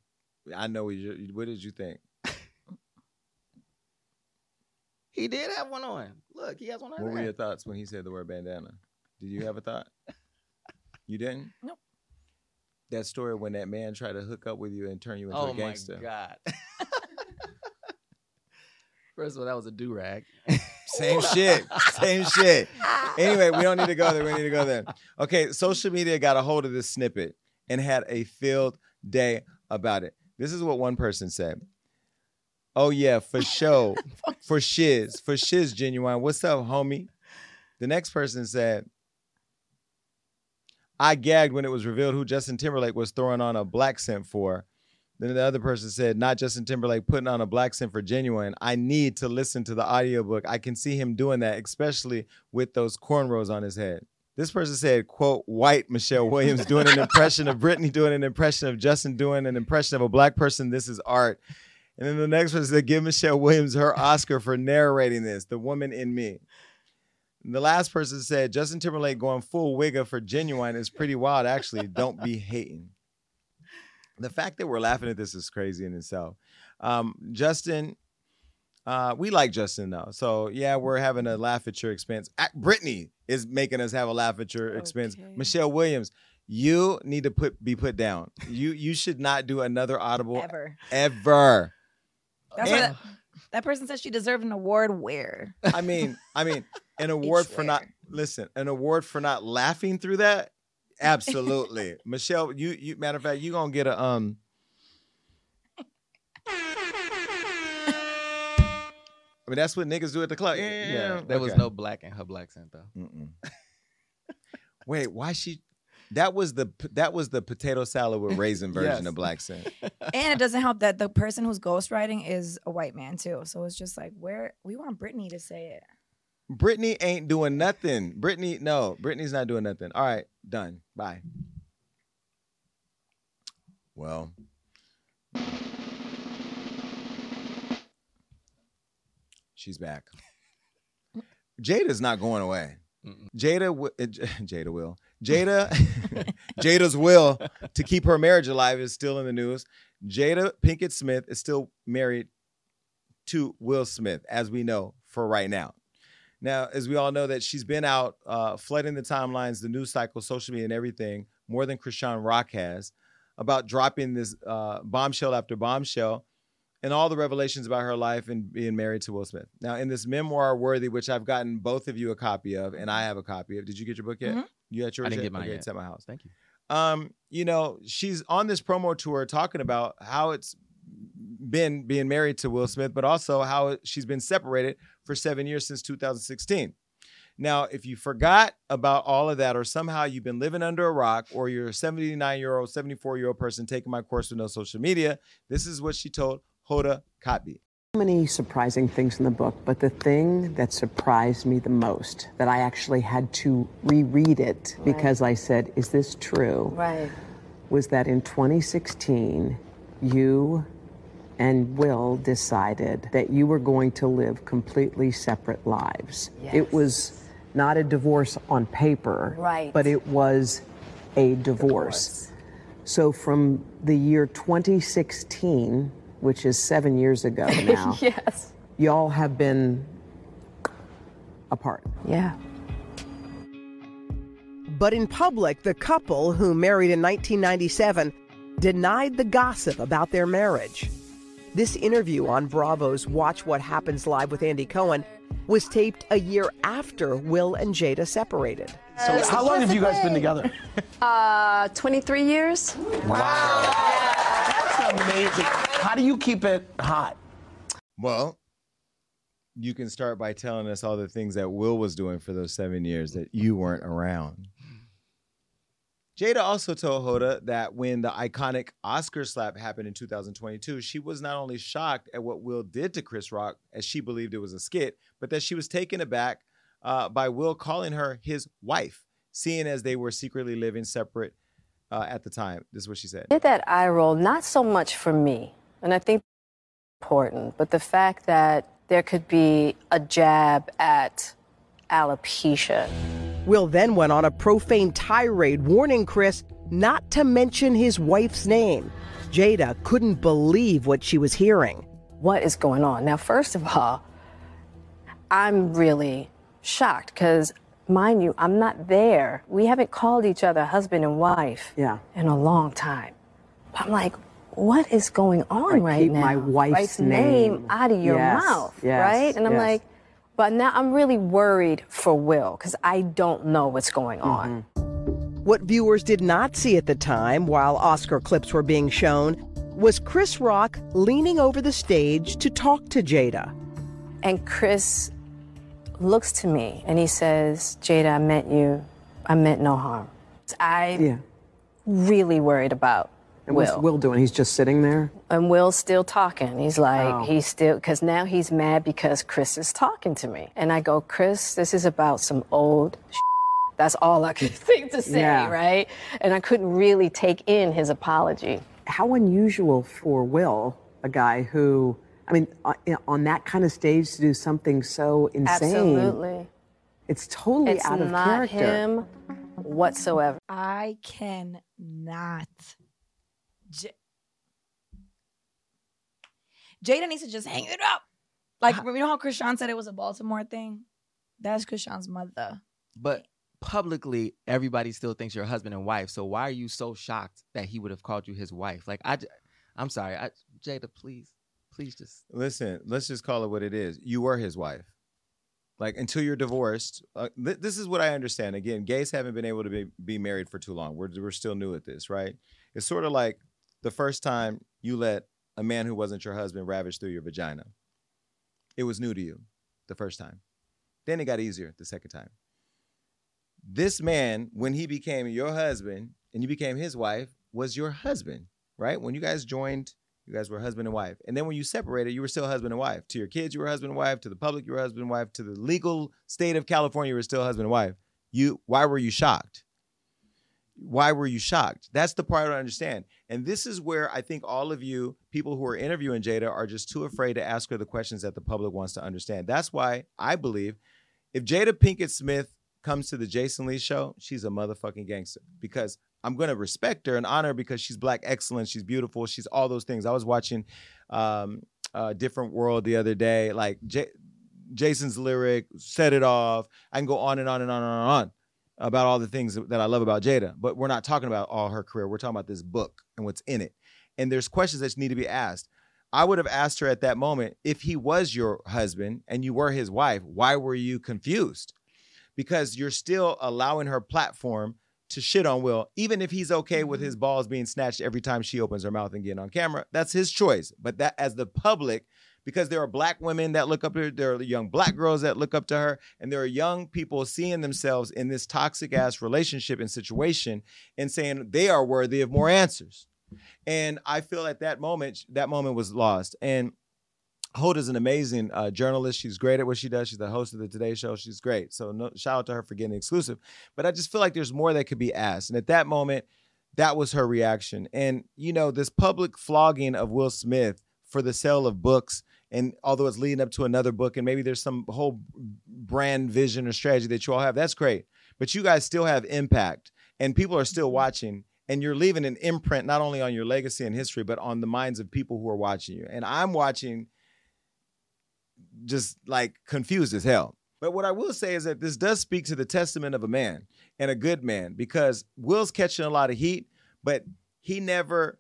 I know what you. What did you think? He did have one on. Look, he has one on. What were there. your thoughts when he said the word bandana? Did you have a thought? You didn't? Nope. That story when that man tried to hook up with you and turn you into Oh a gangster. Oh my god. First of all, that was a do rag. Same shit. Same shit. Anyway, we don't need to go there. We need to go there. Okay, social media got a hold of this snippet and had a field day about it. This is what one person said. Oh yeah, for show, for shiz, for shiz, Ginuwine. What's up, homie? The next person said, I gagged when it was revealed who Justin Timberlake was throwing on a blaccent for. Then the other person said, not Justin Timberlake putting on a blaccent for Ginuwine. I need to listen to the audiobook. I can see him doing that, especially with those cornrows on his head. This person said, quote, white Michelle Williams doing an impression of Britney, doing an impression of Justin, doing an impression of a black person. This is art. And then the next person said, give Michelle Williams her Oscar for narrating this, the woman in me. And the last person said, Justin Timberlake going full wigger for Ginuwine is pretty wild, actually. Don't be hating. The fact that we're laughing at this is crazy in itself. Um, Justin, uh, we like Justin though. So yeah, we're having a laugh at your expense. Britney is making us have a laugh at your expense. Okay. Michelle Williams, you need to put be put down. You you should not do another audible Ever. ever. That's why And- that, that person says she deserved an award. Where? I mean, I mean, an award for not listen, an award for not laughing through that. Absolutely, Michelle. You, you. Matter of fact, you gonna get a um. I mean, that's what niggas do at the club. Yeah, yeah, yeah. there was no black in her blaccent though. Mm-mm. Wait, why she? That was the that was the potato salad with raisin version Yes. of blaccent. And it doesn't help that the person who's ghostwriting is a white man too. So it's just like, where we want Britney to say it. Britney ain't doing nothing. Britney, no, Britney's not doing nothing. All right, done. Bye. Well, she's back. Jada's not going away. Jada, wi- uh, J- Jada will. Jada, Jada's will to keep her marriage alive is still in the news. Jada Pinkett Smith is still married to Will Smith, as we know for right now. Now, as we all know, that she's been out uh, flooding the timelines, the news cycle, social media, and everything more than Krishan Rock has about dropping this uh, bombshell after bombshell and all the revelations about her life and being married to Will Smith. Now, in this memoir worthy, which I've gotten both of you a copy of, and I have a copy of. Did you get your book yet? Mhm. You got yours I didn't yet? get mine Okay, yet. It's at my house. Thank you. Um, you know, she's on this promo tour talking about how it's been being married to Will Smith, but also how she's been separated for seven years since 2016. Now, if you forgot about all of that, or somehow you've been living under a rock, or you're a 79 year old, 74 year old person taking my course with no social media, this is what she told Hoda Kotb. many surprising things in the book, but the thing that surprised me the most, that I actually had to reread it because I said, Is this true? Right. Was that in 2016, you and Will decided that you were going to live completely separate lives. Yes. It was not a divorce on paper, Right. but it was a divorce. So from the year 2016, which is seven years ago now, yes. y'all have been apart. Yeah. But in public, the couple, who married in 1997, denied the gossip about their marriage. This interview on Bravo's Watch What Happens Live with Andy Cohen was taped a year after Will and Jada separated. So how long have you guys been together? Uh, 23 years. Wow. That's amazing. How do you keep it hot? Well, you can start by telling us all the things that Will was doing for those seven years that you weren't around. Jada also told Hoda that when the iconic Oscar slap happened in 2022, she was not only shocked at what Will did to Chris Rock, as she believed it was a skit, but that she was taken aback uh, by Will calling her his wife, seeing as they were secretly living separate uh, at the time. This is what she said. Did that eye roll, not so much for me, and I think important, but the fact that there could be a jab at alopecia Will then went on a profane tirade warning Chris not to mention his wife's name. Jada couldn't believe what she was hearing. What is going on? Now, first of all, I'm really shocked because, mind you, I'm not there. We haven't called each other husband and wife Yeah. in a long time. But I'm like, what is going on Like, right keep now? my wife's name. out of your Yes, mouth, yes, right? And I'm like, but now I'm really worried for Will because I don't know what's going on. Mm-hmm. What viewers did not see at the time, while Oscar clips were being shown, was Chris Rock leaning over the stage to talk to Jada. And Chris looks to me and he says, Jada, I meant you. I meant no harm. I Yeah. really worried about And Will. what's Will doing? He's just sitting there. And Will's still talking. He's like, Oh. he's still, because now he's mad because Chris is talking to me. And I go, Chris, this is about some old That's all I could think to say, Yeah. right? And I couldn't really take in his apology. How unusual for Will, a guy who, I mean, uh, on, on that kind of stage to do something so insane. Absolutely. It's totally It's out of character. It's not character. him whatsoever. I cannot. Jada needs to just hang it up. Like you know how Krishan said it was a Baltimore thing. That's Krishan's mother. But publicly, everybody still thinks you're a husband and wife. So why are you so shocked that he would have called you his wife? Like I, I'm sorry, I, Jada, please, please just. Listen, let's just call it what it is. You were his wife. Like until you're divorced, uh, th- this is what I understand. Again, gays haven't been able to be, be married for too long. We're we're still new at this, right? It's sort of like the first time you let a man who wasn't your husband ravage through your vagina. It was new to you the first time. Then it got easier the second time. This man, when he became your husband and you became his wife, was your husband, right? When you guys joined, you guys were husband and wife. And then when you separated, you were still husband and wife. To your kids, you were husband and wife. To the public, you were husband and wife. To the legal state of California, you were still husband and wife. You why were you shocked? Why were you shocked? That's the part I don't understand. And this is where I think all of you people who are interviewing Jada are just too afraid to ask her the questions that the public wants to understand. That's why I believe if Jada Pinkett Smith comes to the Jason Lee show, she's a motherfucking gangster because I'm going to respect her and honor her because she's black excellence, she's beautiful, she's all those things. I was watching um, uh, Different World the other day, like J- Jason's lyric, set it off. I can go on and on and on and on and on about all the things that I love about Jada, but we're not talking about all her career. We're talking about this book and what's in it. And there's questions that need to be asked. I would have asked her at that moment if he was your husband and you were his wife, why were you confused? Because you're still allowing her platform to shit on Will, even if he's okay with mm-hmm. his balls being snatched every time she opens her mouth and getting on camera. That's his choice. But that as the public, because there are black women that look up to her, there are young black girls that look up to her, and there are young people seeing themselves in this toxic ass relationship and situation and saying they are worthy of more answers. And I feel at that moment, that moment was lost. And Holt is an amazing uh, journalist. She's great at what she does. She's the host of the Today Show. She's great. So no, shout out to her for getting exclusive. But I just feel like there's more that could be asked. And at that moment, that was her reaction. And you know, this public flogging of Will Smith for the sale of books, and although it's leading up to another book, and maybe there's some whole brand vision or strategy that you all have, that's great. But you guys still have impact, and people are still mm-hmm. watching and you're leaving an imprint not only on your legacy and history but on the minds of people who are watching you. And i'm watching just like confused as hell. But what i will say is that this does speak to the testament of a man and a good man because will's catching a lot of heat but he never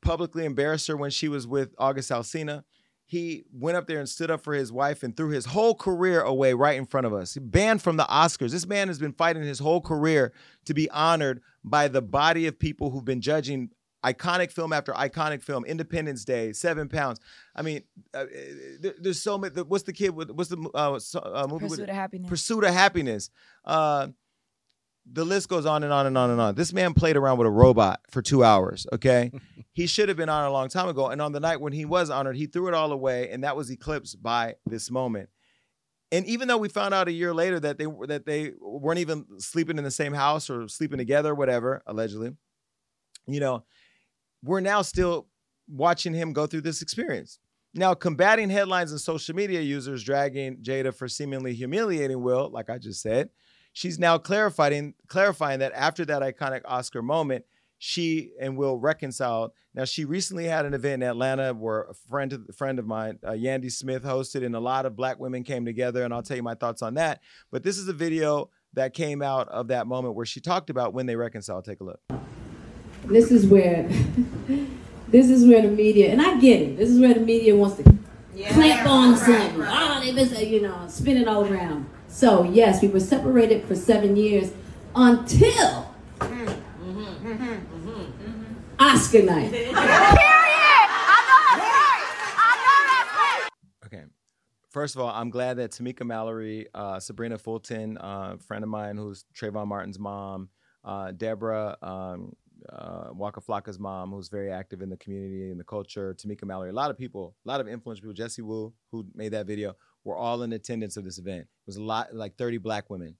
publicly embarrassed her when she was with august alsina he went up there and stood up for his wife and threw his whole career away right in front of us. Banned from the Oscars. This man has been fighting his whole career to be honored by the body of people who've been judging iconic film after iconic film, Independence Day, Seven Pounds. I mean, uh, there, there's so many. What's the kid with? What's the uh, so- uh, movie? Pursuit with, of Happiness. Pursuit of Happiness. The list goes on and on and on and on. This man played around with a robot for two hours. Okay, he should have been honored a long time ago. And on the night when he was honored, he threw it all away, and that was eclipsed by this moment. And even though we found out a year later that they that they weren't even sleeping in the same house or sleeping together, whatever, allegedly, you know, we're now still watching him go through this experience. Now, combating headlines and social media users dragging Jada for seemingly humiliating Will, like I just said, she's now clarifying clarifying that after that iconic Oscar moment, she and Will reconciled. Now she recently had an event in Atlanta where a friend of, friend of mine, uh, Yandy Smith, hosted, and a lot of black women came together. And I'll tell you my thoughts on that. But this is a video that came out of that moment where she talked about when they reconciled. Take a look. This is where this is where the media and I get it. This is where the media wants to clamp on something. Oh, they miss you know, spin it all around. So yes, we were separated for seven years until Oscar night. Period! I know that's right! I know that's right! Okay. First of all, I'm glad that Tamika Mallory, uh, Sabrina Fulton, uh, friend of mine who's Trayvon Martin's mom, uh, Deborah um, uh, Waka Flocka's mom, who's very active in the community and the culture, Tamika Mallory, a lot of people, a lot of influential people, Jesse Wu, who made that video, were all in attendance of this event. It was a lot, like 30 black women.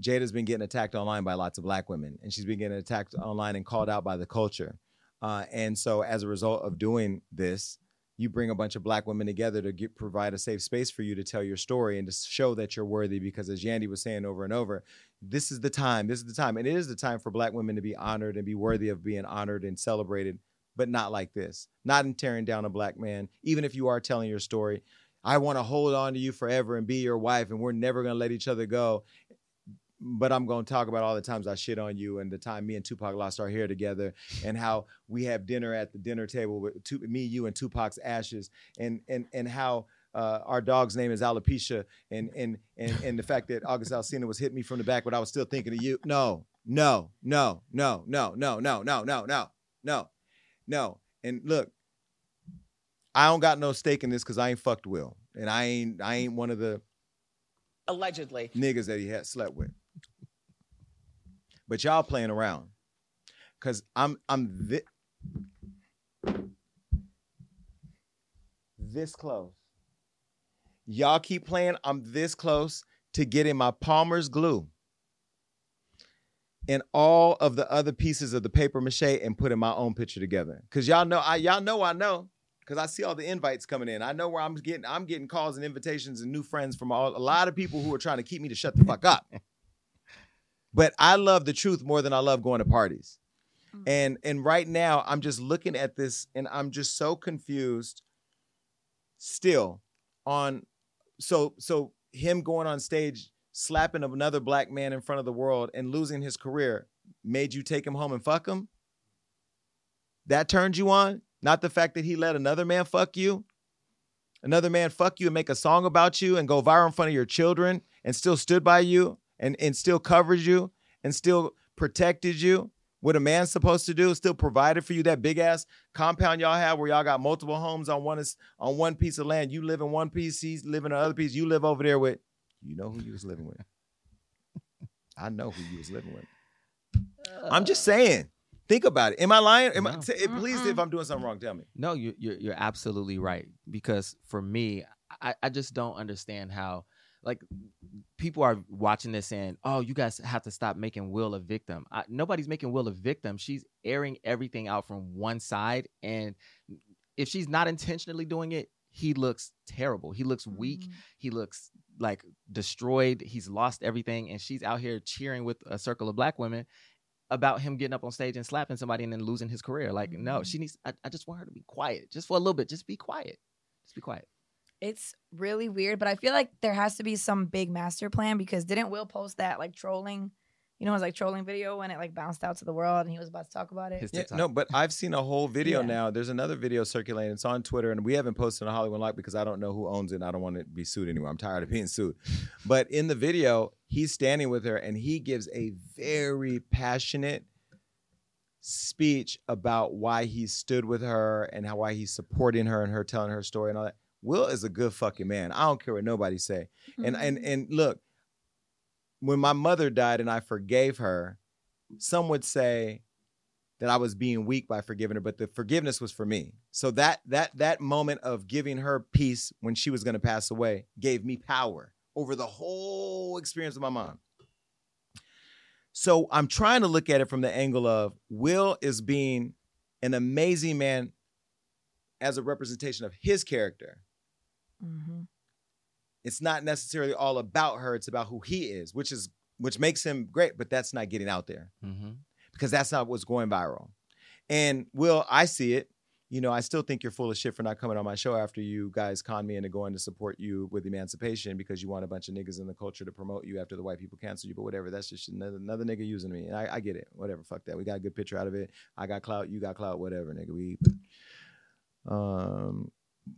Jada's been getting attacked online by lots of black women, and she's been getting attacked online and called out by the culture. Uh, and so, as a result of doing this, you bring a bunch of black women together to get, provide a safe space for you to tell your story and to show that you're worthy. Because as Yandy was saying over and over, this is the time. This is the time, and it is the time for black women to be honored and be worthy of being honored and celebrated, but not like this. Not in tearing down a black man, even if you are telling your story. I want to hold on to you forever and be your wife, and we're never gonna let each other go but I'm going to talk about all the times I shit on you and the time me and Tupac lost our hair together and how we have dinner at the dinner table with Tu- me, you, and Tupac's ashes and and and how. Uh, our dog's name is alopecia, and and and and the fact that August Alsina was hitting me from the back, but I was still thinking of you. No, no, no, no, no, no, no, no, no, no, no, no. And look, I don't got no stake in this because I ain't fucked Will, and I ain't I ain't one of the Allegedly. niggas that he had slept with. But y'all playing around. Cause I'm I'm thi- this close. Y'all keep playing. I'm this close to getting my Elmer's glue and all of the other pieces of the paper mache and putting my own picture together. Cause y'all know I y'all know I know. Cause I see all the invites coming in. I know where I'm getting I'm getting calls and invitations and new friends from all, a lot of people who are trying to keep me to shut the fuck up. but I love the truth more than I love going to parties. Mm. And and right now I'm just looking at this and I'm just so confused still on so so him going on stage slapping another black man in front of the world and losing his career made you take him home and fuck him? That turned you on? Not the fact that he let another man fuck you? Another man fuck you and make a song about you and go viral in front of your children and still stood by you and, and still covered you and still protected you? What a man's supposed to do, still provided for you that big ass compound y'all have where y'all got multiple homes on one is on one piece of land. You live in one piece, he's living in another piece. You live over there with, you know who you was living with. I know who you was living with. Uh, I'm just saying. Think about it. Am I lying? Am I, No. t- eh, please, if I'm doing something wrong, tell me. No, you, you're you're absolutely right. Because for me, I, I just don't understand how like people are watching this and "Oh, you guys have to stop making Will a victim." I, nobody's making Will a victim. She's airing everything out from one side, and if she's not intentionally doing it, he looks terrible. He looks weak. Mm-hmm. He looks like destroyed. He's lost everything, and she's out here cheering with a circle of black women about him getting up on stage and slapping somebody and then losing his career. Like, no, mm-hmm. she needs. I, I just want her to be quiet, just for a little bit. Just be quiet. Just be quiet. It's really weird, but I feel like there has to be some big master plan because didn't Will post that like trolling, you know, it was like trolling video when it like bounced out to the world and he was about to talk about it. Yeah, no, but I've seen a whole video Yeah. now. There's another video circulating. It's on Twitter, and we haven't posted on Hollywood Live because I don't know who owns it. and I don't want to be sued anymore. I'm tired of being sued. But in the video, he's standing with her, and he gives a very passionate speech about why he stood with her and how why he's supporting her and her telling her story and all that. Will is a good fucking man. I don't care what nobody say. And and mm-hmm. and look, when my mother died and I forgave her, some would say that I was being weak by forgiving her, but the forgiveness was for me. So that that that moment of giving her peace when she was going to pass away gave me power over the whole experience of my mom. So I'm trying to look at it from the angle of Will is being an amazing man as a representation of his character. Mm-hmm. It's not necessarily all about her. It's about who he is, which is which makes him great. But that's not getting out there Mm-hmm. because that's not what's going viral. And Will, I see it. You know, I still think you're full of shit for not coming on my show after you guys conned me into going to support you with emancipation because you want a bunch of niggas in the culture to promote you after the white people cancel you. But whatever, that's just another, another nigga using me. And I, I get it. Whatever, fuck that. We got a good picture out of it. I got clout, you got clout, whatever, nigga. We um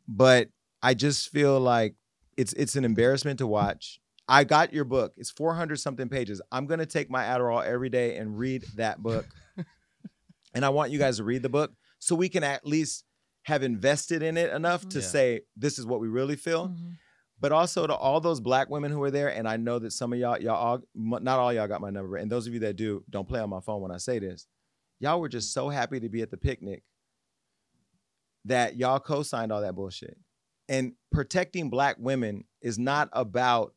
but I just feel like it's it's an embarrassment to watch. I got your book. It's 400 something pages. I'm going to take my Adderall every day and read that book. and I want you guys to read the book so we can at least have invested in it enough to Yeah. say this is what we really feel. Mm-hmm. But also to all those black women who were there, and I know that some of y'all, y'all, all, not all y'all got my number, and those of you that do, don't play on my phone when I say this. Y'all were just so happy to be at the picnic that y'all co-signed all that bullshit. And protecting black women is not about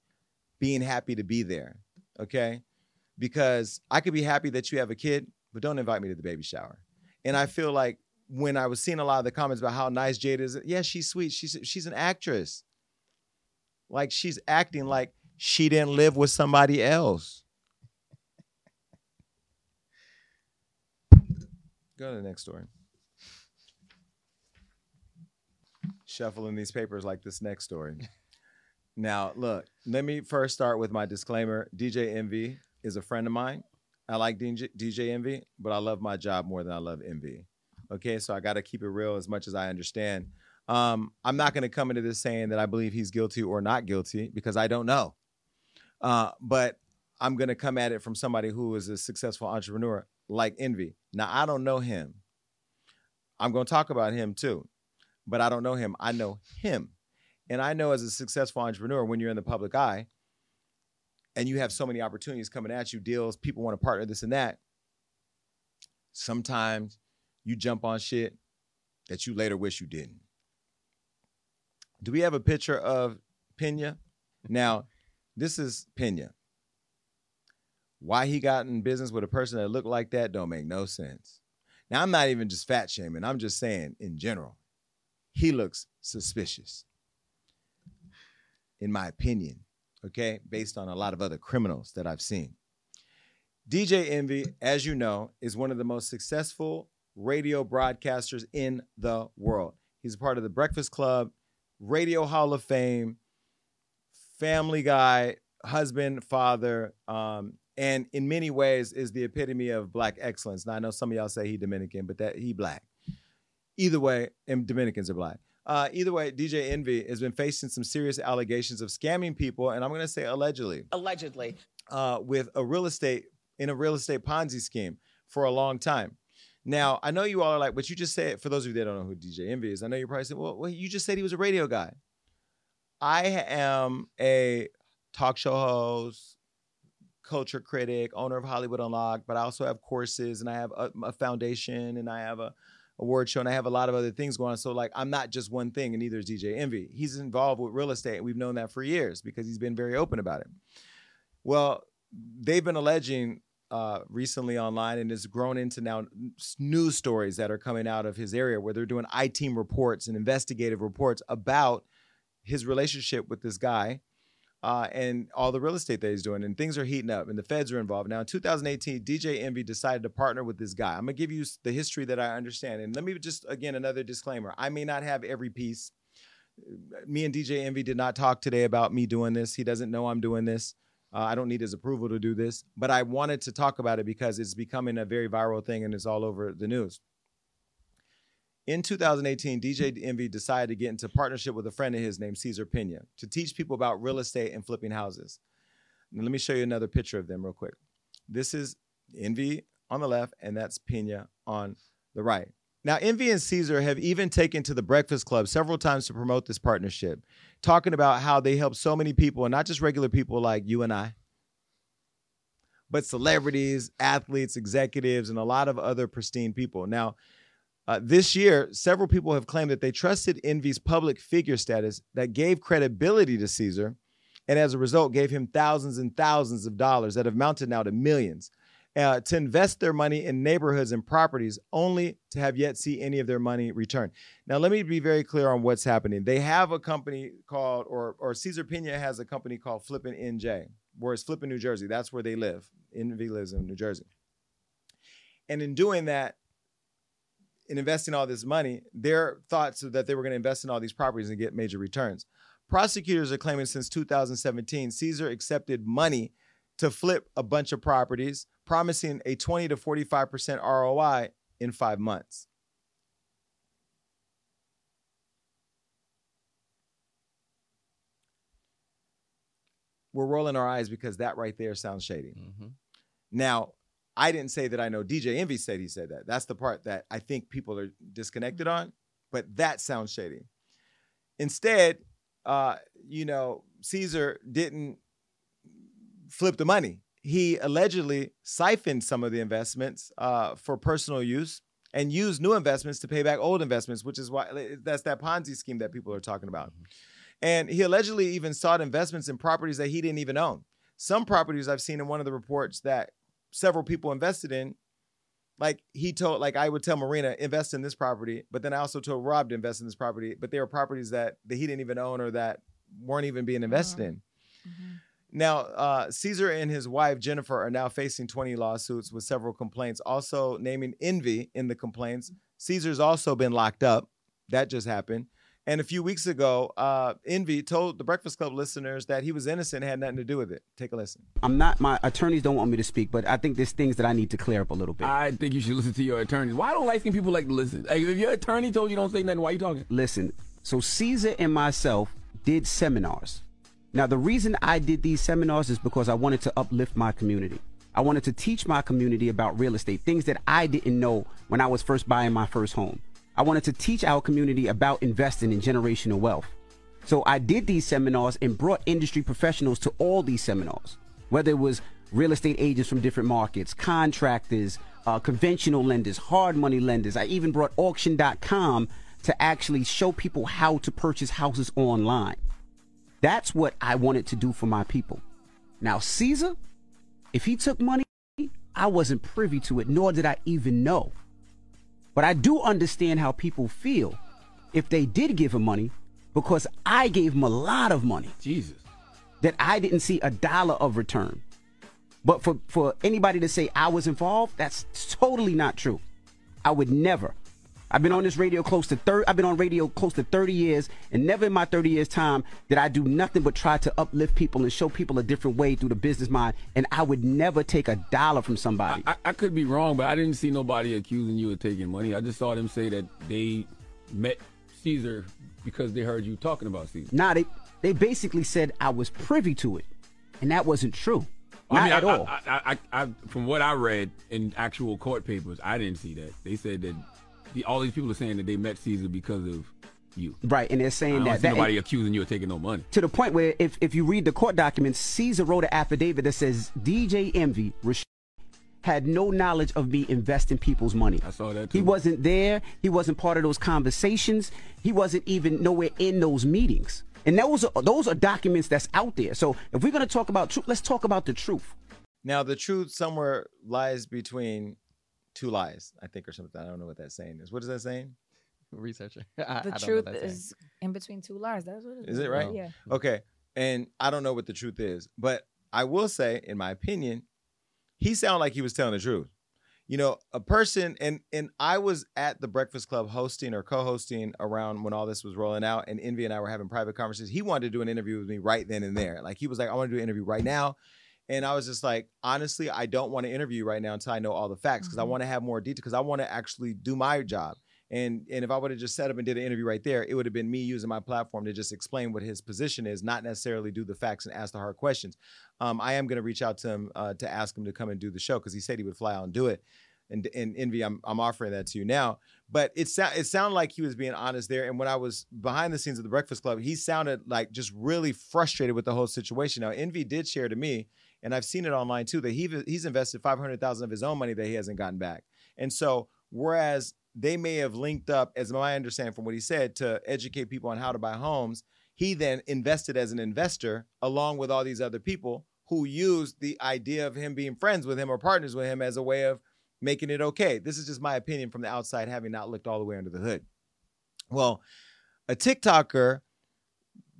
being happy to be there, okay? Because I could be happy that you have a kid, but don't invite me to the baby shower. And I feel like when I was seeing a lot of the comments about how nice Jada is, yeah, she's sweet. She's she's an actress. Like she's acting like she didn't live with somebody else. Go to the next story. Shuffling these papers like this next story. Now, look, let me first start with my disclaimer. DJ Envy is a friend of mine. I like DJ, DJ Envy, but I love my job more than I love Envy. Okay, so I got to keep it real as much as I understand. Um, I'm not going to come into this saying that I believe he's guilty or not guilty because I don't know. Uh, but I'm going to come at it from somebody who is a successful entrepreneur like Envy. Now, I don't know him. I'm going to talk about him too, but I don't know him. I know him. And I know as a successful entrepreneur, when you're in the public eye and you have so many opportunities coming at you, deals, people want to partner, this and that, sometimes you jump on shit that you later wish you didn't. Do we have a picture of Pina? Now, this is Pina. Why he got in business with a person that looked like that don't make no sense. Now, I'm not even just fat shaming. I'm just saying in general, he looks suspicious, in my opinion, okay, based on a lot of other criminals that I've seen. DJ Envy, as you know, is one of the most successful radio broadcasters in the world. He's a part of the Breakfast Club, Radio Hall of Fame, family guy, husband, father, um, and in many ways is the epitome of black excellence. Now I know some of y'all say he Dominican, but that he black. Either way, and Dominicans are black. Uh, either way, DJ Envy has been facing some serious allegations of scamming people, and I'm going to say allegedly Allegedly. uh, with a real estate in a real estate Ponzi scheme for a long time. Now, I know you all are like, but you just said, for those of you that don't know who DJ Envy is, I know you're probably saying, well, well, you just said he was a radio guy. I am a talk show host, culture critic, owner of Hollywood Unlocked, but I also have courses and I have a, a foundation and I have a award show and I have a lot of other things going on. So like I'm not just one thing and neither is DJ Envy. He's involved with real estate and we've known that for years because he's been very open about it. Well, they've been alleging uh, recently online and it's grown into now news stories that are coming out of his area where they're doing I team reports and investigative reports about his relationship with this guy uh, and all the real estate that he's doing. And things are heating up, and the feds are involved. Now, in 2018, DJ Envy decided to partner with this guy. I'm gonna give you the history that I understand. And let me just, again, another disclaimer I may not have every piece. Me and DJ Envy did not talk today about me doing this. He doesn't know I'm doing this. Uh, I don't need his approval to do this, but I wanted to talk about it because it's becoming a very viral thing and it's all over the news. In 2018, DJ Envy decided to get into partnership with a friend of his named Caesar Pina to teach people about real estate and flipping houses. Now, let me show you another picture of them real quick. This is Envy on the left, and that's Pena on the right. Now, Envy and Caesar have even taken to the Breakfast Club several times to promote this partnership, talking about how they help so many people, and not just regular people like you and I, but celebrities, athletes, executives, and a lot of other pristine people. Now, uh, this year, several people have claimed that they trusted Envy's public figure status that gave credibility to Caesar, and as a result, gave him thousands and thousands of dollars that have mounted now to millions. uh, to invest their money in neighborhoods and properties, only to have yet see any of their money return. Now, let me be very clear on what's happening. They have a company called, or or Caesar Pina has a company called Flippin' NJ, where it's Flippin' New Jersey. That's where they live. Envy lives in New Jersey. And in doing that, in investing all this money, their thoughts are that they were going to invest in all these properties and get major returns. Prosecutors are claiming since 2017, Caesar accepted money to flip a bunch of properties, promising a 20 to 45% ROI in five months. We're rolling our eyes because that right there sounds shady. Mm-hmm. Now, I didn't say that I know DJ Envy said he said that. That's the part that I think people are disconnected on, but that sounds shady. Instead, uh, you know, Caesar didn't flip the money. He allegedly siphoned some of the investments uh, for personal use and used new investments to pay back old investments, which is why that's that Ponzi scheme that people are talking about. And he allegedly even sought investments in properties that he didn't even own. Some properties I've seen in one of the reports that several people invested in, like he told, like I would tell Marina, invest in this property, but then I also told Rob to invest in this property, but they were properties that, that he didn't even own or that weren't even being invested in. Now, uh, Caesar and his wife Jennifer are now facing 20 lawsuits with several complaints, also naming Envy in the complaints. Caesar's also been locked up. That just happened. And a few weeks ago, uh, Envy told the Breakfast Club listeners that he was innocent, had nothing to do with it. Take a listen. I'm not. My attorneys don't want me to speak, but I think there's things that I need to clear up a little bit. I think you should listen to your attorneys. Why don't light skinned people like to listen? Like, if your attorney told you don't say nothing, why are you talking? Listen, so Caesar and myself did seminars. Now, the reason I did these seminars is because I wanted to uplift my community. I wanted to teach my community about real estate, things that I didn't know when I was first buying my first home. I wanted to teach our community about investing in generational wealth. So I did these seminars and brought industry professionals to all these seminars, whether it was real estate agents from different markets, contractors, uh, conventional lenders, hard money lenders. I even brought auction.com to actually show people how to purchase houses online. That's what I wanted to do for my people. Now, Caesar, if he took money, I wasn't privy to it, nor did I even know. But I do understand how people feel if they did give him money because I gave him a lot of money. Jesus. That I didn't see a dollar of return. But for, for anybody to say I was involved, that's totally not true. I would never. I've been on this radio close to 30 I've been on radio close to 30 years and never in my 30 years time did I do nothing but try to uplift people and show people a different way through the business mind and I would never take a dollar from somebody. I, I could be wrong, but I didn't see nobody accusing you of taking money. I just saw them say that they met Caesar because they heard you talking about Caesar. Nah, they they basically said I was privy to it. And that wasn't true. Not I mean, at I, all. I, I, I, I, from what I read in actual court papers, I didn't see that. They said that all these people are saying that they met Caesar because of you. Right, and they're I saying don't that, see that nobody accusing you of taking no money. to the point where if, if you read the court documents, Caesar wrote an affidavit that says DJ Envy Rashid, had no knowledge of me investing people's money. I saw that He wasn't there. He wasn't part of those conversations. He wasn't even nowhere in those meetings. And those are, those are documents that's out there. So if we're going to talk about truth, let's talk about the truth. Now, the truth somewhere lies between two lies, I think, or something. I don't know what that saying is. What is that saying? Researcher. the truth is in between two lies. That's what it is. Is it right? Yeah. Okay. And I don't know what the truth is, but I will say, in my opinion, he sounded like he was telling the truth. You know, a person and and I was at the Breakfast Club hosting or co-hosting around when all this was rolling out, and Envy and I were having private conversations. He wanted to do an interview with me right then and there. Like he was like, I want to do an interview right now. And I was just like, honestly, I don't want to interview right now until I know all the facts because I Mhm. want to have more detail because I want to actually do my job. And and if I would have just set up and did an interview right there, it would have been me using my platform to just explain what his position is, not necessarily do the facts and ask the hard questions. Um, I am going to reach out to him uh, to ask him to come and do the show because he said he would fly out and do it. And, and envy, I'm, I'm offering that to you now. But it it sounded like he was being honest there. And when I was behind the scenes of the Breakfast Club, he sounded like just really frustrated with the whole situation. Now, Envy did share to me, and I've seen it online too, that he he's invested five hundred thousand of his own money that he hasn't gotten back. And so, whereas they may have linked up, as my understanding from what he said, to educate people on how to buy homes, he then invested as an investor along with all these other people who used the idea of him being friends with him or partners with him as a way of making it okay. This is just my opinion from the outside, having not looked all the way under the hood. Well, a TikToker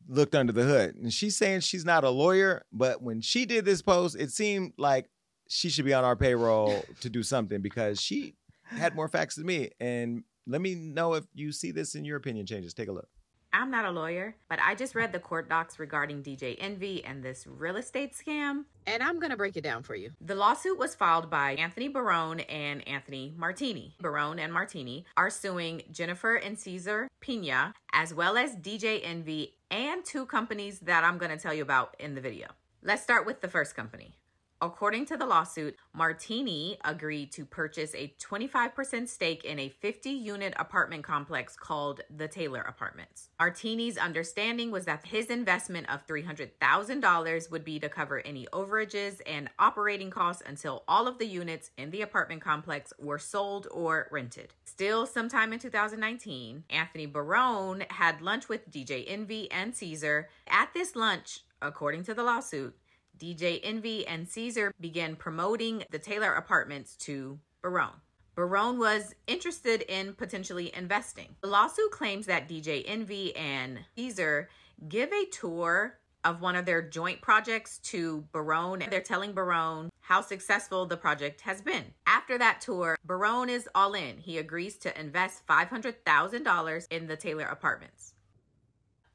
looked under the hood and she's saying she's not a lawyer, but when she did this post, it seemed like she should be on our payroll to do something because she had more facts than me. And let me know if you see this in your opinion changes. Take a look. I'm not a lawyer, but I just read the court docs regarding DJ Envy and this real estate scam. And I'm going to break it down for you. The lawsuit was filed by Anthony Barone and Anthony Martini. Barone and Martini are suing Jennifer and Caesar Pina, as well as DJ Envy and two companies that I'm going to tell you about in the video. Let's start with the first company. According to the lawsuit, Martini agreed to purchase a 25% stake in a 50 unit apartment complex called the Taylor Apartments. Martini's understanding was that his investment of $300,000 would be to cover any overages and operating costs until all of the units in the apartment complex were sold or rented. Still, sometime in 2019, Anthony Barone had lunch with DJ Envy and Caesar. At this lunch, according to the lawsuit, DJ Envy and Caesar began promoting the Taylor apartments to Barone. Barone was interested in potentially investing. The lawsuit claims that DJ Envy and Caesar give a tour of one of their joint projects to Barone. They're telling Barone how successful the project has been. After that tour, Barone is all in. He agrees to invest $500,000 in the Taylor apartments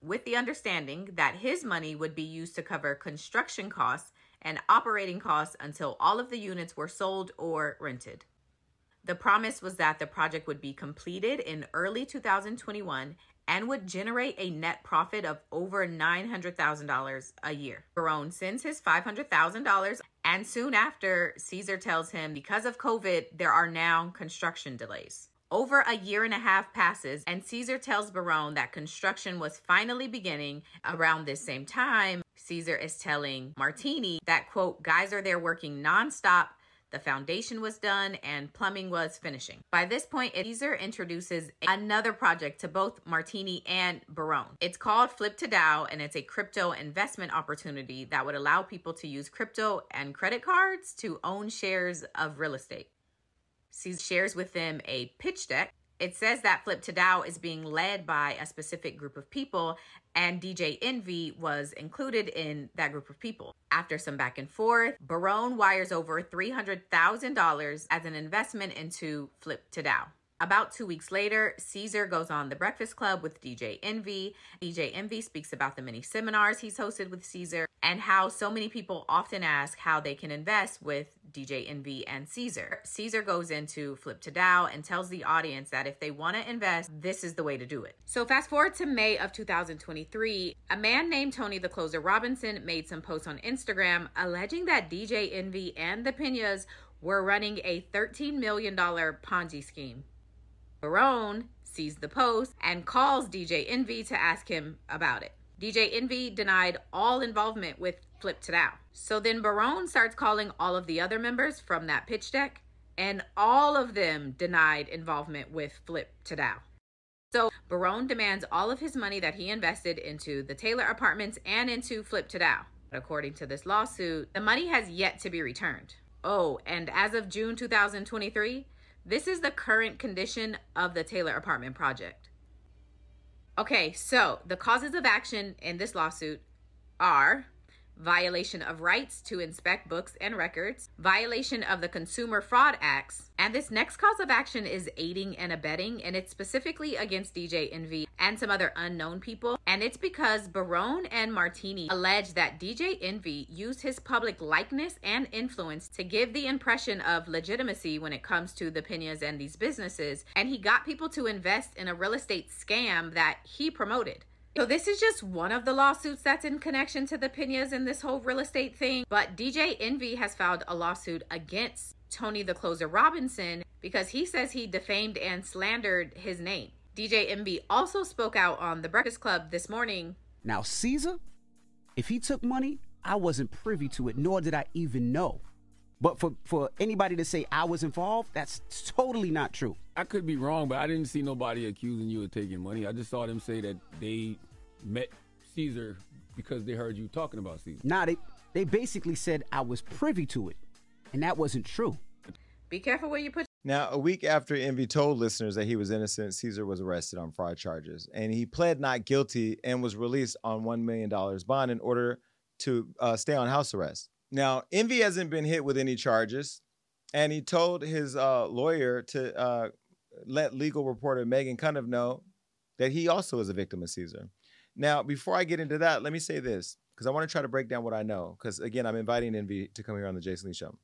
with the understanding that his money would be used to cover construction costs and operating costs until all of the units were sold or rented. The promise was that the project would be completed in early 2021 and would generate a net profit of over $900,000 a year. Barone sends his $500,000 and soon after, Caesar tells him because of COVID, there are now construction delays. Over a year and a half passes, and Caesar tells Barone that construction was finally beginning around this same time. Caesar is telling Martini that, quote, guys are there working nonstop. The foundation was done and plumbing was finishing. By this point, Caesar introduces another project to both Martini and Barone. It's called Flip to DAO and it's a crypto investment opportunity that would allow people to use crypto and credit cards to own shares of real estate. Caesar shares with them a pitch deck. It says that Flip to DAO is being led by a specific group of people, and DJ Envy was included in that group of people. After some back and forth, Barone wires over $300,000 as an investment into Flip to DAO. About two weeks later, Caesar goes on The Breakfast Club with DJ Envy. DJ Envy speaks about the many seminars he's hosted with Caesar and how so many people often ask how they can invest with DJ Envy and Caesar. Caesar goes into Flip to DAO and tells the audience that if they want to invest, this is the way to do it. So fast forward to May of 2023, a man named Tony the Closer Robinson made some posts on Instagram alleging that DJ Envy and the Pinas were running a $13 million Ponzi scheme. Barone sees the post and calls DJ Envy to ask him about it. DJ Envy denied all involvement with Flip to DAO. So then Barone starts calling all of the other members from that pitch deck, and all of them denied involvement with Flip to DAO. So Barone demands all of his money that he invested into the Taylor apartments and into Flip to DAO. According to this lawsuit, the money has yet to be returned. Oh, and as of June 2023, this is the current condition of the Taylor apartment project. Okay, so the causes of action in this lawsuit are violation of rights to inspect books and records, violation of the Consumer Fraud Acts, and this next cause of action is aiding and abetting, and it's specifically against DJ Envy and some other unknown people. And it's because Barone and Martini allege that DJ Envy used his public likeness and influence to give the impression of legitimacy when it comes to the Pinas and these businesses, and he got people to invest in a real estate scam that he promoted. So this is just one of the lawsuits that's in connection to the Pinas and this whole real estate thing. But DJ Envy has filed a lawsuit against Tony the Closer Robinson because he says he defamed and slandered his name. DJ Envy also spoke out on the Breakfast Club this morning. Now, Caesar, if he took money, I wasn't privy to it, nor did I even know. But for, for anybody to say I was involved, that's totally not true. I could be wrong, but I didn't see nobody accusing you of taking money. I just saw them say that they met Caesar because they heard you talking about Caesar. Nah, they They basically said I was privy to it, and that wasn't true. Be careful where you put Now, a week after Envy told listeners that he was innocent, Caesar was arrested on fraud charges, and he pled not guilty and was released on one million dollars bond in order to uh, stay on house arrest. Now, Envy hasn't been hit with any charges, and he told his uh, lawyer to uh, let legal reporter Meghann Cuniff know that he also is a victim of Caesar. Now, before I get into that, let me say this because I want to try to break down what I know. Because again, I'm inviting Envy to come here on the Jason Lee Show.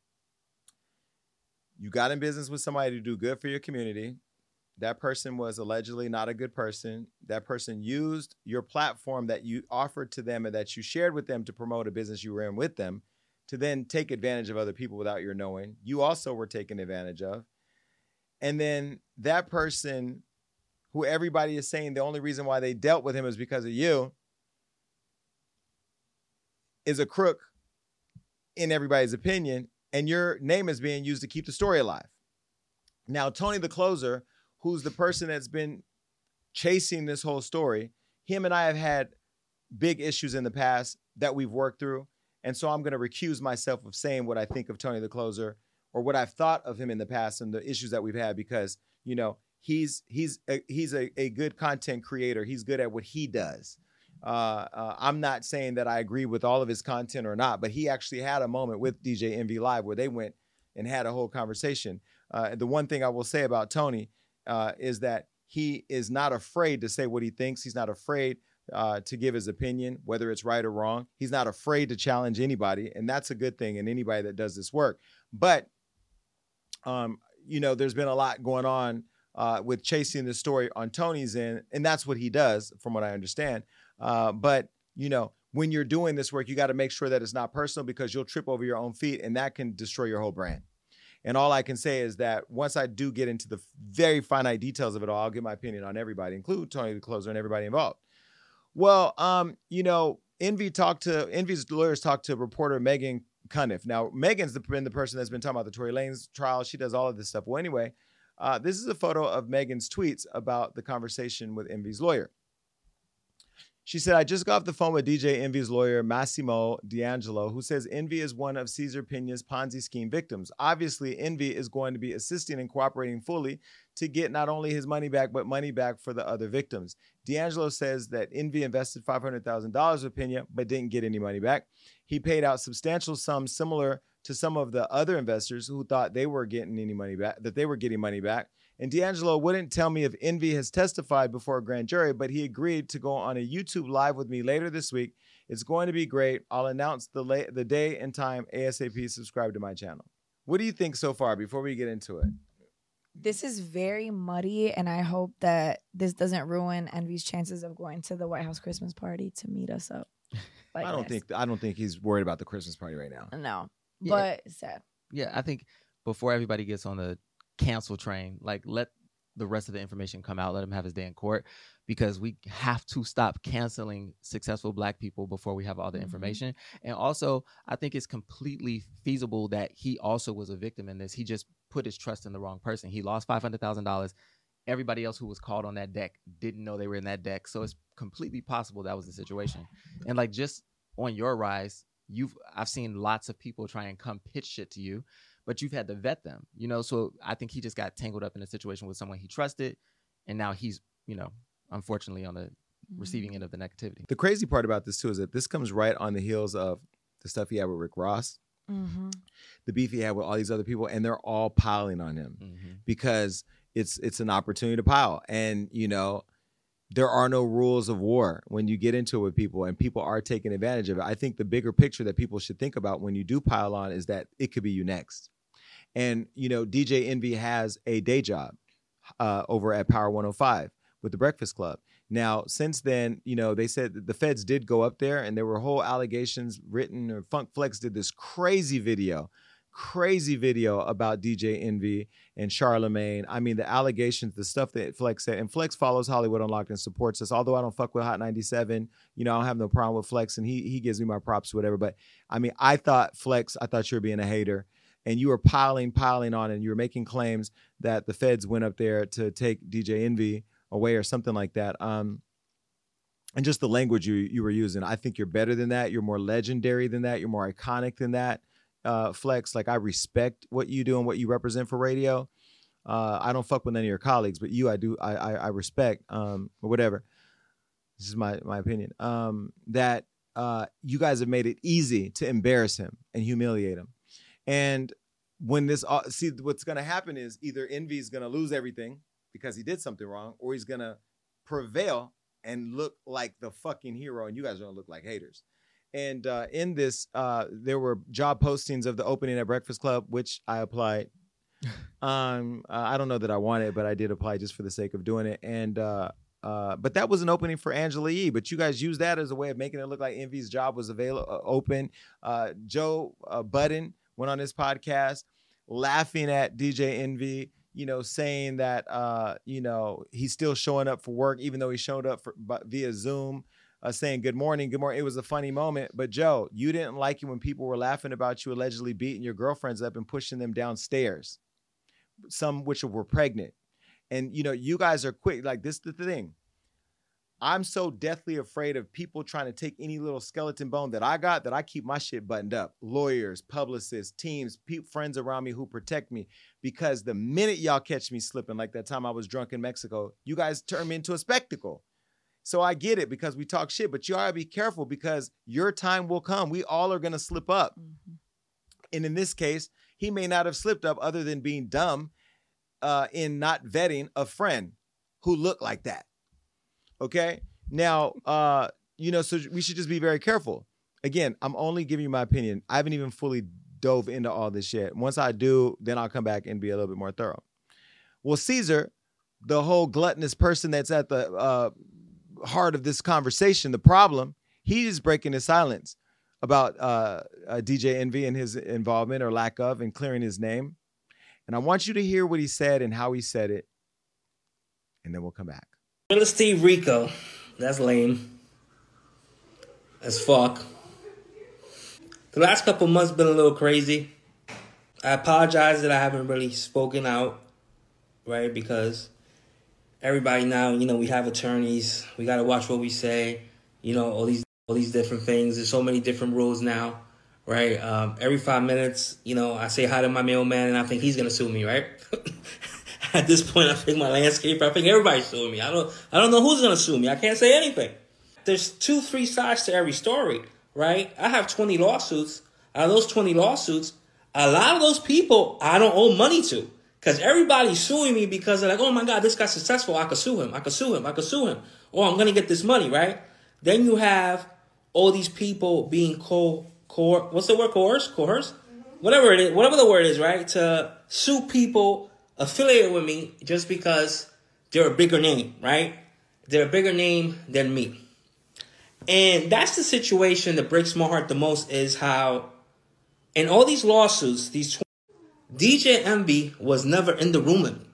You got in business with somebody to do good for your community. That person was allegedly not a good person. That person used your platform that you offered to them and that you shared with them to promote a business you were in with them to then take advantage of other people without your knowing. You also were taken advantage of. And then that person, who everybody is saying the only reason why they dealt with him is because of you, is a crook in everybody's opinion. And your name is being used to keep the story alive. Now, Tony the Closer, who's the person that's been chasing this whole story, him and I have had big issues in the past that we've worked through. And so I'm going to recuse myself of saying what I think of Tony the Closer or what I've thought of him in the past and the issues that we've had because, you know, he's he's a, he's a, a good content creator. He's good at what he does. Uh, uh, I'm not saying that I agree with all of his content or not, but he actually had a moment with DJ Envy Live where they went and had a whole conversation. Uh, the one thing I will say about Tony uh, is that he is not afraid to say what he thinks. He's not afraid uh, to give his opinion, whether it's right or wrong. He's not afraid to challenge anybody, and that's a good thing in anybody that does this work. But, um, you know, there's been a lot going on uh, with chasing the story on Tony's end, and that's what he does, from what I understand. Uh, but you know, when you're doing this work, you got to make sure that it's not personal because you'll trip over your own feet, and that can destroy your whole brand. And all I can say is that once I do get into the very finite details of it all, I'll give my opinion on everybody, include Tony the Closer and everybody involved. Well, um, you know, Envy talked to Envy's lawyers talked to reporter Meghann Cuniff. Now, Meghann's the, been the person that's been talking about the Tory Lanez trial. She does all of this stuff. Well, anyway, uh, this is a photo of Meghann's tweets about the conversation with Envy's lawyer. She said, I just got off the phone with DJ Envy's lawyer, Massimo D'Angelo, who says Envy is one of Caesar Pina's Ponzi scheme victims. Obviously, Envy is going to be assisting and cooperating fully to get not only his money back, but money back for the other victims. D'Angelo says that Envy invested $500,000 with Pina, but didn't get any money back. He paid out substantial sums similar to some of the other investors who thought they were getting any money back, that they were getting money back. And D'Angelo wouldn't tell me if Envy has testified before a grand jury, but he agreed to go on a YouTube live with me later this week. It's going to be great. I'll announce the la- the day and time ASAP. Subscribe to my channel. What do you think so far before we get into it? This is very muddy, and I hope that this doesn't ruin Envy's chances of going to the White House Christmas party to meet us up. Like I don't this. think I don't think he's worried about the Christmas party right now. No, Yeah. but it's sad. Yeah, I think before everybody gets on the cancel train, like let the rest of the information come out. Let him have his day in court because we have to stop canceling successful black people before we have all the mm-hmm. information. And also, I think it's completely feasible that he also was a victim in this. He just put his trust in the wrong person. He lost five hundred thousand dollars. Everybody else who was called on that deck didn't know they were in that deck. So it's completely possible that was the situation. And like just on your rise, you've I've seen lots of people try and come pitch shit to you, but you've had to vet them, you know. So I think he just got tangled up in a situation with someone he trusted, and now he's, you know, unfortunately on the mm-hmm. receiving end of the negativity. The crazy part about this too is that this comes right on the heels of the stuff he had with Rick Ross, Mm-hmm. the beef he had with all these other people, and they're all piling on him because it's it's an opportunity to pile. And you know, there are no rules of war when you get into it with people, and people are taking advantage of it. I think the bigger picture that people should think about when you do pile on is that it could be you next. And you know, DJ Envy has a day job uh, over at Power 105 with the Breakfast Club. Now, since then, you know, they said the feds did go up there and there were whole allegations written, or Funk Flex did this crazy video, crazy video about DJ Envy and Charlemagne. I mean, the allegations, the stuff that Flex said, and Flex follows Hollywood Unlocked and supports us. Although I don't fuck with Hot 97, you know, I don't have no problem with Flex and he he gives me my props, whatever. But I mean, I thought Flex, I thought you were being a hater and you were piling, piling on, and you were making claims that the feds went up there to take DJ Envy away or something like that. Um, and just the language you you were using. I think you're better than that. You're more legendary than that. You're more iconic than that. Uh, Flex, like I respect what you do and what you represent for radio. Uh, I don't fuck with any of your colleagues, but you, I do, I, I, I respect, um, or whatever. This is my my opinion. Um, that uh, you guys have made it easy to embarrass him and humiliate him, and when this see what's going to happen is either Envy is going to lose everything because he did something wrong, or he's to prevail and look like the fucking hero, and you guys are to look like haters. And uh, in this, uh, there were job postings of the opening at Breakfast Club, which I applied. um, uh, I don't know that I wanted, but I did apply just for the sake of doing it. And uh, uh, but that was an opening for Angela Yee. But you guys used that as a way of making it look like Envy's job was available, uh, open. Uh, Joe uh, Budden went on his podcast laughing at DJ Envy. You know, saying that uh, you know he's still showing up for work, even though he showed up for, but via Zoom uh, saying good morning, good morning. It was a funny moment. But Joe, you didn't like it when people were laughing about you allegedly beating your girlfriends up and pushing them downstairs, some which were pregnant. And you know, you guys are quick. Like this is the thing. I'm so deathly afraid of people trying to take any little skeleton bone that I got that I keep my shit buttoned up. Lawyers, publicists, teams, pe- friends around me who protect me. Because the minute y'all catch me slipping, like that time I was drunk in Mexico, you guys turn me into a spectacle. So I get it because we talk shit, but you gotta be careful because your time will come. We all are gonna slip up. And in this case, he may not have slipped up other than being dumb uh, in not vetting a friend who looked like that. Okay. Now, uh, you know, so we should just be very careful. Again, I'm only giving you my opinion. I haven't even fully dove into all this yet. Once I do, then I'll come back and be a little bit more thorough. Well, Caesar, the whole gluttonous person that's at the uh, heart of this conversation, the problem, he is breaking his silence about uh, uh, DJ Envy and his involvement or lack of and clearing his name. And I want you to hear what he said and how he said it, and then we'll come back. Real Steve Rico. That's lame. As fuck. The last couple months been a little crazy. I apologize that I haven't really spoken out, right? Because everybody now, you know, we have attorneys. We got to watch what we say. You know, all these all these different things. There's so many different rules now, right? Um, every five minutes, you know, I say hi to my mailman, and I think he's gonna sue me, right? At this point, I think my landscaper, I think everybody's suing me. I don't, I don't know who's gonna sue me. I can't say anything. There's two, three sides to every story, right? I have 20 lawsuits. Out of those 20 lawsuits, a lot of those people I don't owe money to. Because everybody's suing me because they're like, oh my God, this guy's successful. I could sue him. I could sue him. I could sue him. Or I'm going to get this money, right? Then you have all these people being co, co what's the word? Coerced? Coerced? Mm-hmm. Whatever it is, whatever the word is, right? To sue people affiliated with me just because they're a bigger name, right? They're a bigger name than me. And that's the situation that breaks my heart the most is how in all these lawsuits, these 20, DJ Envy was never in the room with me.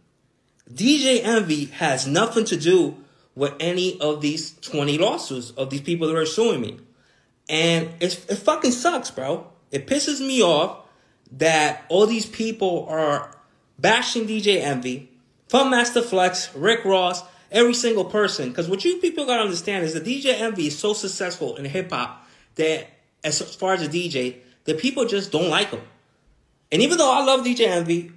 DJ Envy has nothing to do with any of these 20 lawsuits of these people that are suing me. And it fucking sucks, bro. It pisses me off that all these people are bashing DJ Envy, from Master Flex, Rick Ross, every single person. Because what you people gotta understand is that DJ Envy is so successful in hip hop that, as far as a DJ, that people just don't like him. And even though I love DJ Envy,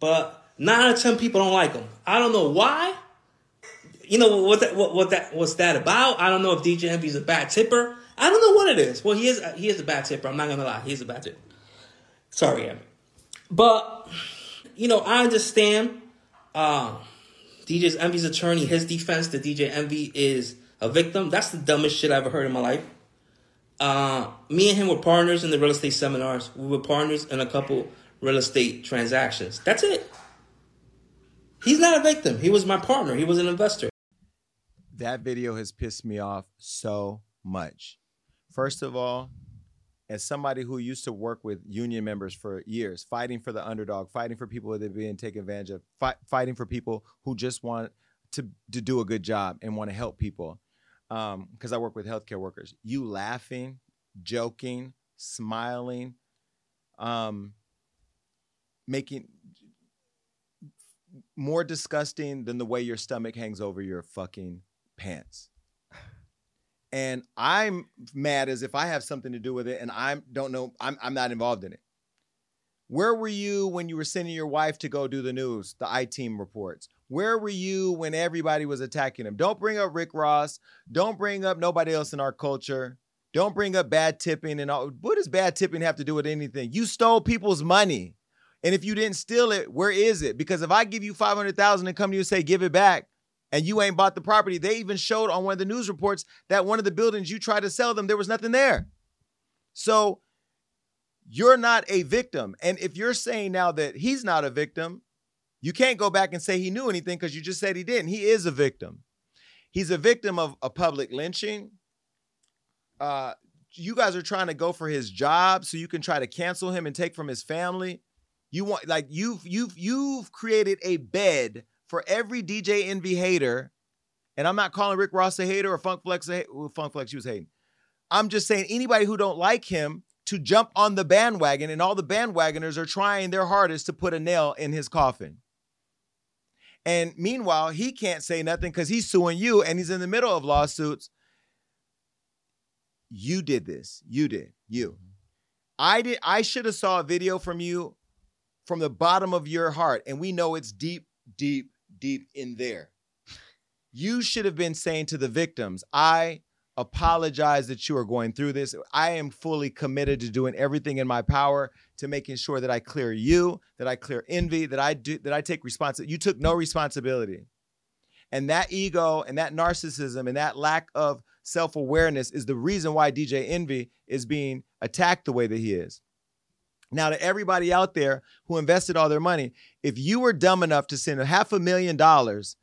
but nine out of ten people don't like him. I don't know why. You know what that what, what that what's that about? I don't know if DJ Envy's a bad tipper. I don't know what it is. Well, he is he is a bad tipper. I'm not gonna lie, he's a bad tipper. Sorry, Envy. But you know, I understand uh, DJ's Envy's attorney, his defense that DJ Envy is a victim. That's the dumbest shit I ever heard in my life. Uh, me and him were partners in the real estate seminars. We were partners in a couple real estate transactions. That's it. He's not a victim. He was my partner. He was an investor. That video has pissed me off so much. First of all, as somebody who used to work with union members for years, fighting for the underdog, fighting for people that are being taken advantage of, fight, fighting for people who just want to, to do a good job and want to help people. Because I work with healthcare workers. You laughing, joking, smiling, um, making more disgusting than the way your stomach hangs over your fucking pants. And I'm mad as if I have something to do with it, and I don't know. I'm I'm not involved in it. Where were you when you were sending your wife to go do the news, the I team reports? Where were you when everybody was attacking him? Don't bring up Rick Ross. Don't bring up nobody else in our culture. Don't bring up bad tipping and all. What does bad tipping have to do with anything? You stole people's money. And if you didn't steal it, where is it? Because if I give you 500,000 and come to you and say, give it back, and you ain't bought the property, they even showed on one of the news reports that one of the buildings you tried to sell them, there was nothing there. So you're not a victim. And if you're saying now that he's not a victim, you can't go back and say he knew anything because you just said he didn't. He is a victim. He's a victim of a public lynching. Uh, you guys are trying to go for his job so you can try to cancel him and take from his family. You want like you've you've you've created a bed for every DJ Envy hater, and I'm not calling Rick Ross a hater or Funk Flex a well, Funk Flex. She was hating. I'm just saying anybody who don't like him to jump on the bandwagon, and all the bandwagoners are trying their hardest to put a nail in his coffin. And meanwhile, he can't say nothing because he's suing you, and he's in the middle of lawsuits. You did this. You did. You. I did. I should have saw a video from you from the bottom of your heart, and we know it's deep, deep, deep in there. You should have been saying to the victims, I apologize that you are going through this. I am fully committed to doing everything in my power to making sure that I clear you, that I clear envy, that I do that I take responsibility. You took no responsibility. And that ego and that narcissism and that lack of self-awareness is the reason why DJ Envy is being attacked the way that he is. Now, to everybody out there who invested all their money, if you were dumb enough to send a half a million dollars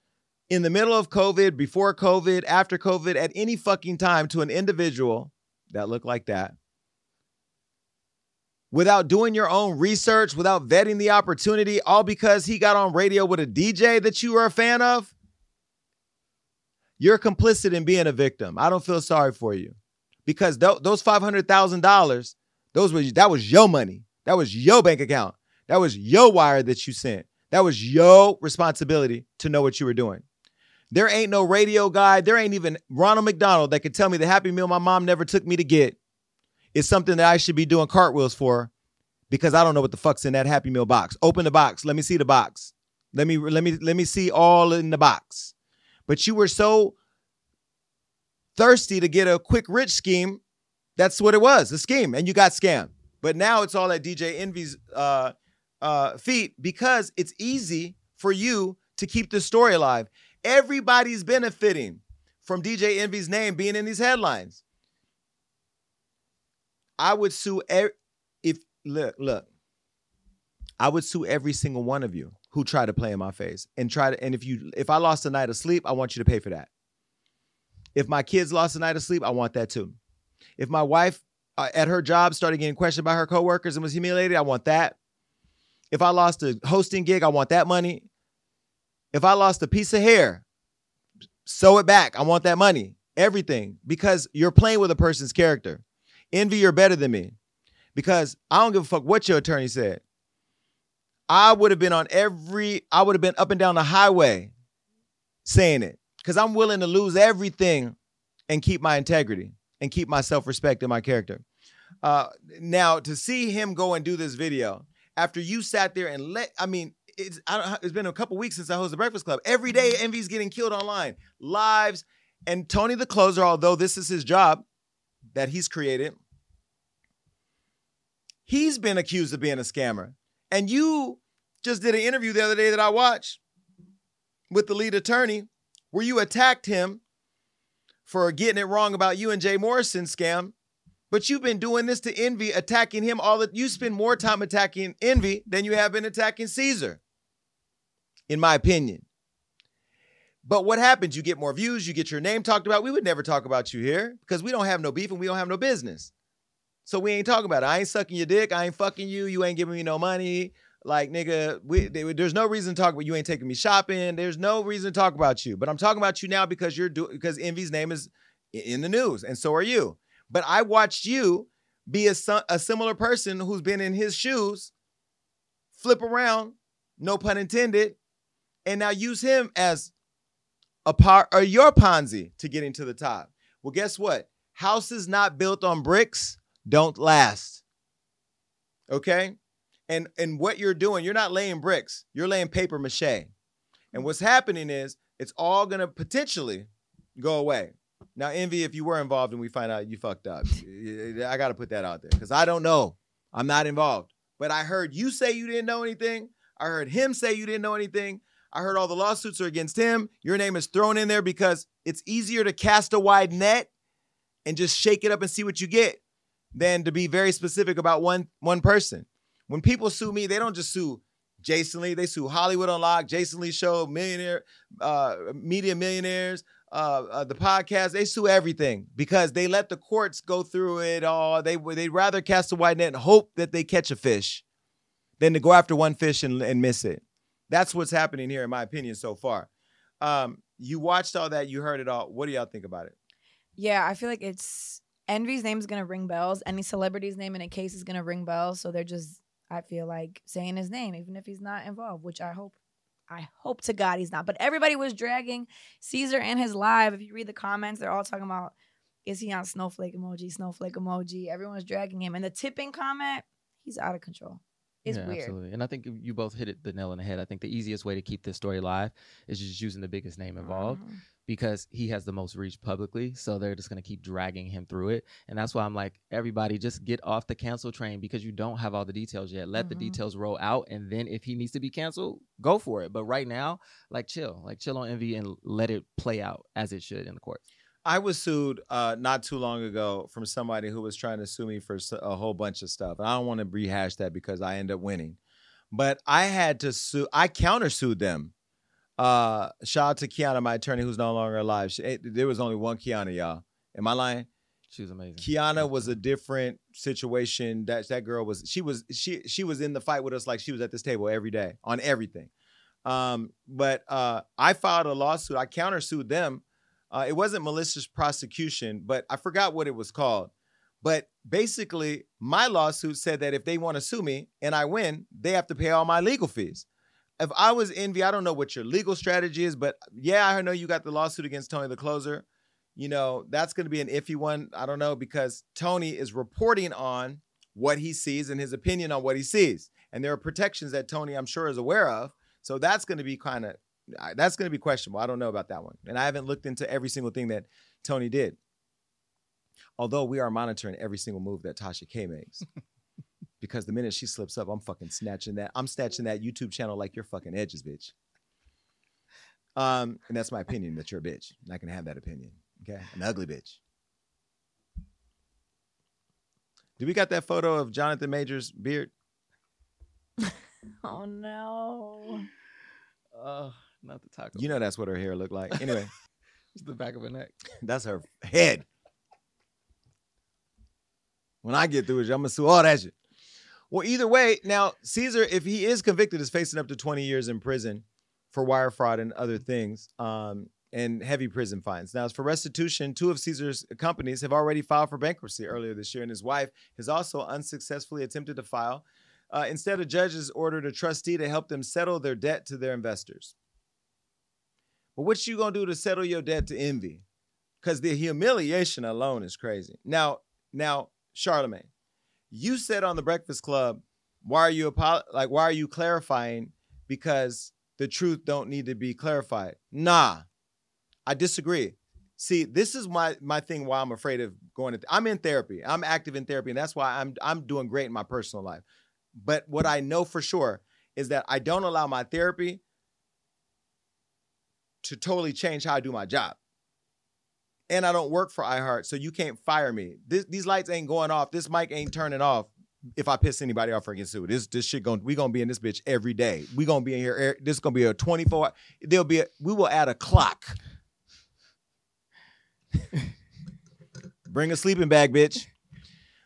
in the middle of COVID, before COVID, after COVID, at any fucking time to an individual that looked like that, without doing your own research, without vetting the opportunity, all because he got on radio with a DJ that you were a fan of, you're complicit in being a victim. I don't feel sorry for you because th- those five hundred thousand dollars, those were that was your money. That was your bank account. That was your wire that you sent. That was your responsibility to know what you were doing. There ain't no radio guy. There ain't even Ronald McDonald that could tell me the Happy Meal my mom never took me to get is something that I should be doing cartwheels for because I don't know what the fuck's in that Happy Meal box. Open the box. Let me see the box. Let me let me let me see all in the box. But you were so thirsty to get a quick rich scheme. That's what it was, a scheme, and you got scammed. But now it's all at DJ Envy's uh, uh, feet because it's easy for you to keep the story alive. Everybody's benefiting from DJ Envy's name being in these headlines. I would sue er- if look look. I would sue every single one of you who try to play in my face and try to. And if you if I lost a night of sleep, I want you to pay for that. If my kids lost a night of sleep, I want that too. If my wife uh, at her job started getting questioned by her coworkers and was humiliated, I want that. If I lost a hosting gig, I want that money. If I lost a piece of hair, sew it back. I want that money. Everything because you're playing with a person's character. Envy, you're better than me because I don't give a fuck what your attorney said. I would have been on every, I would have been up and down the highway saying it because I'm willing to lose everything and keep my integrity and keep my self respect and my character. Uh, now, to see him go and do this video after you sat there and let, I mean, it's, I don't, it's been a couple weeks since I hosted the Breakfast Club. Every day, Envy's getting killed online, lives. And Tony the Closer, although this is his job that he's created, he's been accused of being a scammer. And you just did an interview the other day that I watched with the lead attorney where you attacked him for getting it wrong about you and Jay Morrison scam. But you've been doing this to Envy, attacking him all that you spend more time attacking Envy than you have been attacking Caesar, in my opinion. But what happens? You get more views, you get your name talked about. We would never talk about you here because we don't have no beef and we don't have no business. So we ain't talking about it. I ain't sucking your dick. I ain't fucking you. You ain't giving me no money. Like nigga, we, there's no reason to talk about you. Ain't taking me shopping. There's no reason to talk about you. But I'm talking about you now because you're doing because Envy's name is in the news, and so are you. But I watched you be a a similar person who's been in his shoes, flip around, no pun intended, and now use him as a part or your Ponzi to getting to the top. Well, guess what? Houses not built on bricks don't last. Okay? And and what you're doing, you're not laying bricks, you're laying paper mache. And what's happening is it's all gonna potentially go away. Now, Envy, if you were involved and we find out you fucked up, I gotta put that out there because I don't know. I'm not involved. But I heard you say you didn't know anything. I heard him say you didn't know anything. I heard all the lawsuits are against him. Your name is thrown in there because it's easier to cast a wide net and just shake it up and see what you get than to be very specific about one one person. When people sue me, they don't just sue Jason Lee. They sue Hollywood Unlocked, Jason Lee Show, Millionaire, uh, Media Millionaires, uh, uh, the podcast. They sue everything because they let the courts go through it all. They they'd rather cast a wide net and hope that they catch a fish than to go after one fish and, and miss it. That's what's happening here, in my opinion, so far. Um, you watched all that, you heard it all. What do y'all think about it? Yeah, I feel like it's Envy's name is gonna ring bells. Any celebrity's name in a case is gonna ring bells. So they're just, I feel like saying his name, even if he's not involved, which I hope, I hope to God he's not. But everybody was dragging Caesar and his live. If you read the comments, they're all talking about, is he on snowflake emoji, snowflake emoji? Everyone's dragging him. And the tipping comment, he's out of control. It's yeah, weird. Absolutely. And I think you both hit it the nail on the head. I think the easiest way to keep this story alive is just using the biggest name involved Mhm. Because he has the most reach publicly. So they're just going to keep dragging him through it. And that's why I'm like, everybody just get off the cancel train because you don't have all the details yet. Let the Mhm. details roll out. And then if he needs to be canceled, go for it. But right now, like chill, like chill on Envy and let it play out as it should in the court. I was sued uh, not too long ago from somebody who was trying to sue me for a whole bunch of stuff. And I don't want to rehash that because I end up winning. But I had to sue, I countersued them. Uh, shout out to Kiana, my attorney, who's no longer alive. She, it- there was only one Kiana, y'all. Am I lying? She was amazing. Kiana was a different situation. That that girl was she was she she was in the fight with us like she was at this table every day on everything. Um, but uh, I filed a lawsuit. I countersued them. Uh, it wasn't malicious prosecution, but I forgot what it was called. But basically, my lawsuit said that if they want to sue me and I win, they have to pay all my legal fees. If I was envy, I don't know what your legal strategy is, but yeah, I know you got the lawsuit against Tony the Closer. You know, that's going to be an iffy one. I don't know because Tony is reporting on what he sees and his opinion on what he sees. And there are protections that Tony, I'm sure, is aware of. So that's going to be kind of that's going to be questionable. I don't know about that one. And I haven't looked into every single thing that Tony did. Although we are monitoring every single move that Tasha K makes. because the minute she slips up, I'm fucking snatching that. I'm snatching that YouTube channel like your fucking edges, bitch. Um, and that's my opinion that you're a bitch. And I can have that opinion. Okay. An ugly bitch. Do we got that photo of Jonathan Majors' beard? Oh no. Oh, not the taco. You know that's what her hair looked like. Anyway, It's the back of her neck. that's her head. When I get through it, I'm gonna sue all that shit. Well, either way, now Caesar, if he is convicted, is facing up to 20 years in prison for wire fraud and other things, um, and heavy prison fines. Now, as for restitution, two of Caesar's companies have already filed for bankruptcy earlier this year, and his wife has also unsuccessfully attempted to file. Uh, instead, a judge has ordered a trustee to help them settle their debt to their investors. But what you gonna do to settle your debt to envy? Because the humiliation alone is crazy. Now, now, Charlemagne, you said on the Breakfast Club, why are you apo- like why are you clarifying? Because the truth don't need to be clarified. Nah, I disagree. See, this is my my thing. Why I'm afraid of going to. I'm in therapy. I'm active in therapy, and that's why I'm I'm doing great in my personal life. But what I know for sure is that I don't allow my therapy to totally change how I do my job. And I don't work for iHeart, so you can't fire me. This, these lights ain't going off. This mic ain't turning off if I piss anybody off or get. This this shit going we gonna be in this bitch every day. We gonna be in here. er- This is gonna be a 24. There'll be a, we will add a clock. Bring a sleeping bag, bitch.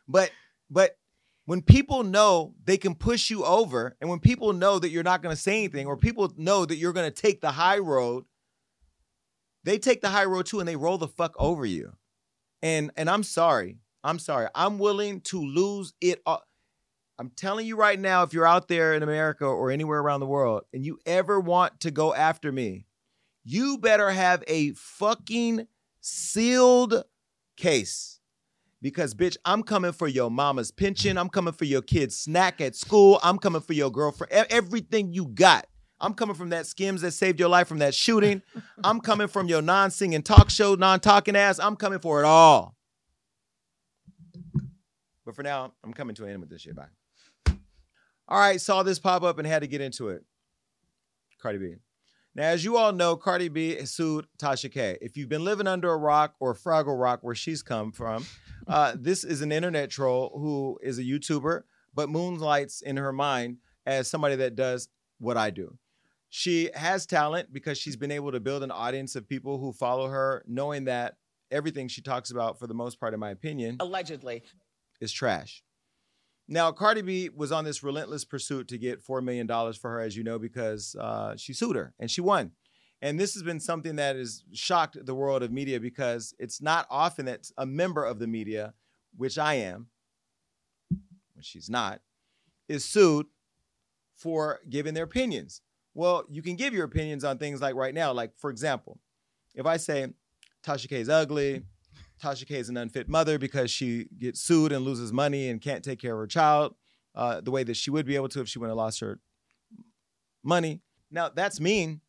But but when people know they can push you over, and when people know that you're not gonna say anything, or people know that you're gonna take the high road, they take the high road too and they roll the fuck over you. And and I'm sorry. I'm sorry. I'm willing to lose it all. I'm telling you right now, if you're out there in America or anywhere around the world and you ever want to go after me, you better have a fucking sealed case. Because, bitch, I'm coming for your mama's pension. I'm coming for your kid's snack at school. I'm coming for your girlfriend. Everything you got. I'm coming from that skims that saved your life from that shooting. I'm coming from your non singing talk show, non talking ass. I'm coming for it all. But for now, I'm coming to an end with this shit. Bye. All right, saw this pop up and had to get into it. Cardi B. Now, as you all know, Cardi B sued Tasha K. If you've been living under a rock or Fraggle Rock, where she's come from, uh, this is an internet troll who is a YouTuber, but moonlights in her mind as somebody that does what I do. She has talent because she's been able to build an audience of people who follow her, knowing that everything she talks about, for the most part, in my opinion, Allegedly. is trash. Now, Cardi B was on this relentless pursuit to get $4 million for her, as you know, because uh, she sued her and she won. And this has been something that has shocked the world of media because it's not often that a member of the media, which I am, which she's not, is sued for giving their opinions. Well, you can give your opinions on things like right now. Like, for example, if I say Tasha K is ugly, Tasha K is an unfit mother because she gets sued and loses money and can't take care of her child uh, the way that she would be able to if she wouldn't have lost her money. Now, that's mean.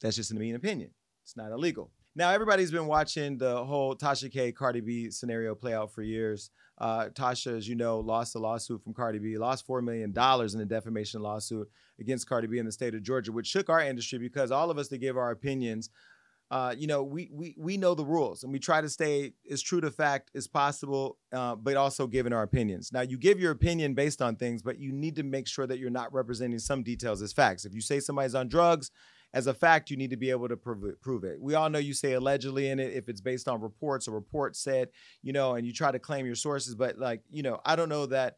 That's just a mean opinion. It's not illegal. Now, everybody's been watching the whole Tasha K Cardi B scenario play out for years. Uh, Tasha, as you know, lost a lawsuit from Cardi B, lost $4 million in a defamation lawsuit against Cardi B in the state of Georgia, which shook our industry because all of us that give our opinions uh, you know, we, we we know the rules and we try to stay as true to fact as possible, uh, but also giving our opinions. Now, you give your opinion based on things, but you need to make sure that you're not representing some details as facts. If you say somebody's on drugs, as a fact, you need to be able to prove it, prove it. We all know you say allegedly in it if it's based on reports or reports said, you know, and you try to claim your sources, but like, you know, I don't know that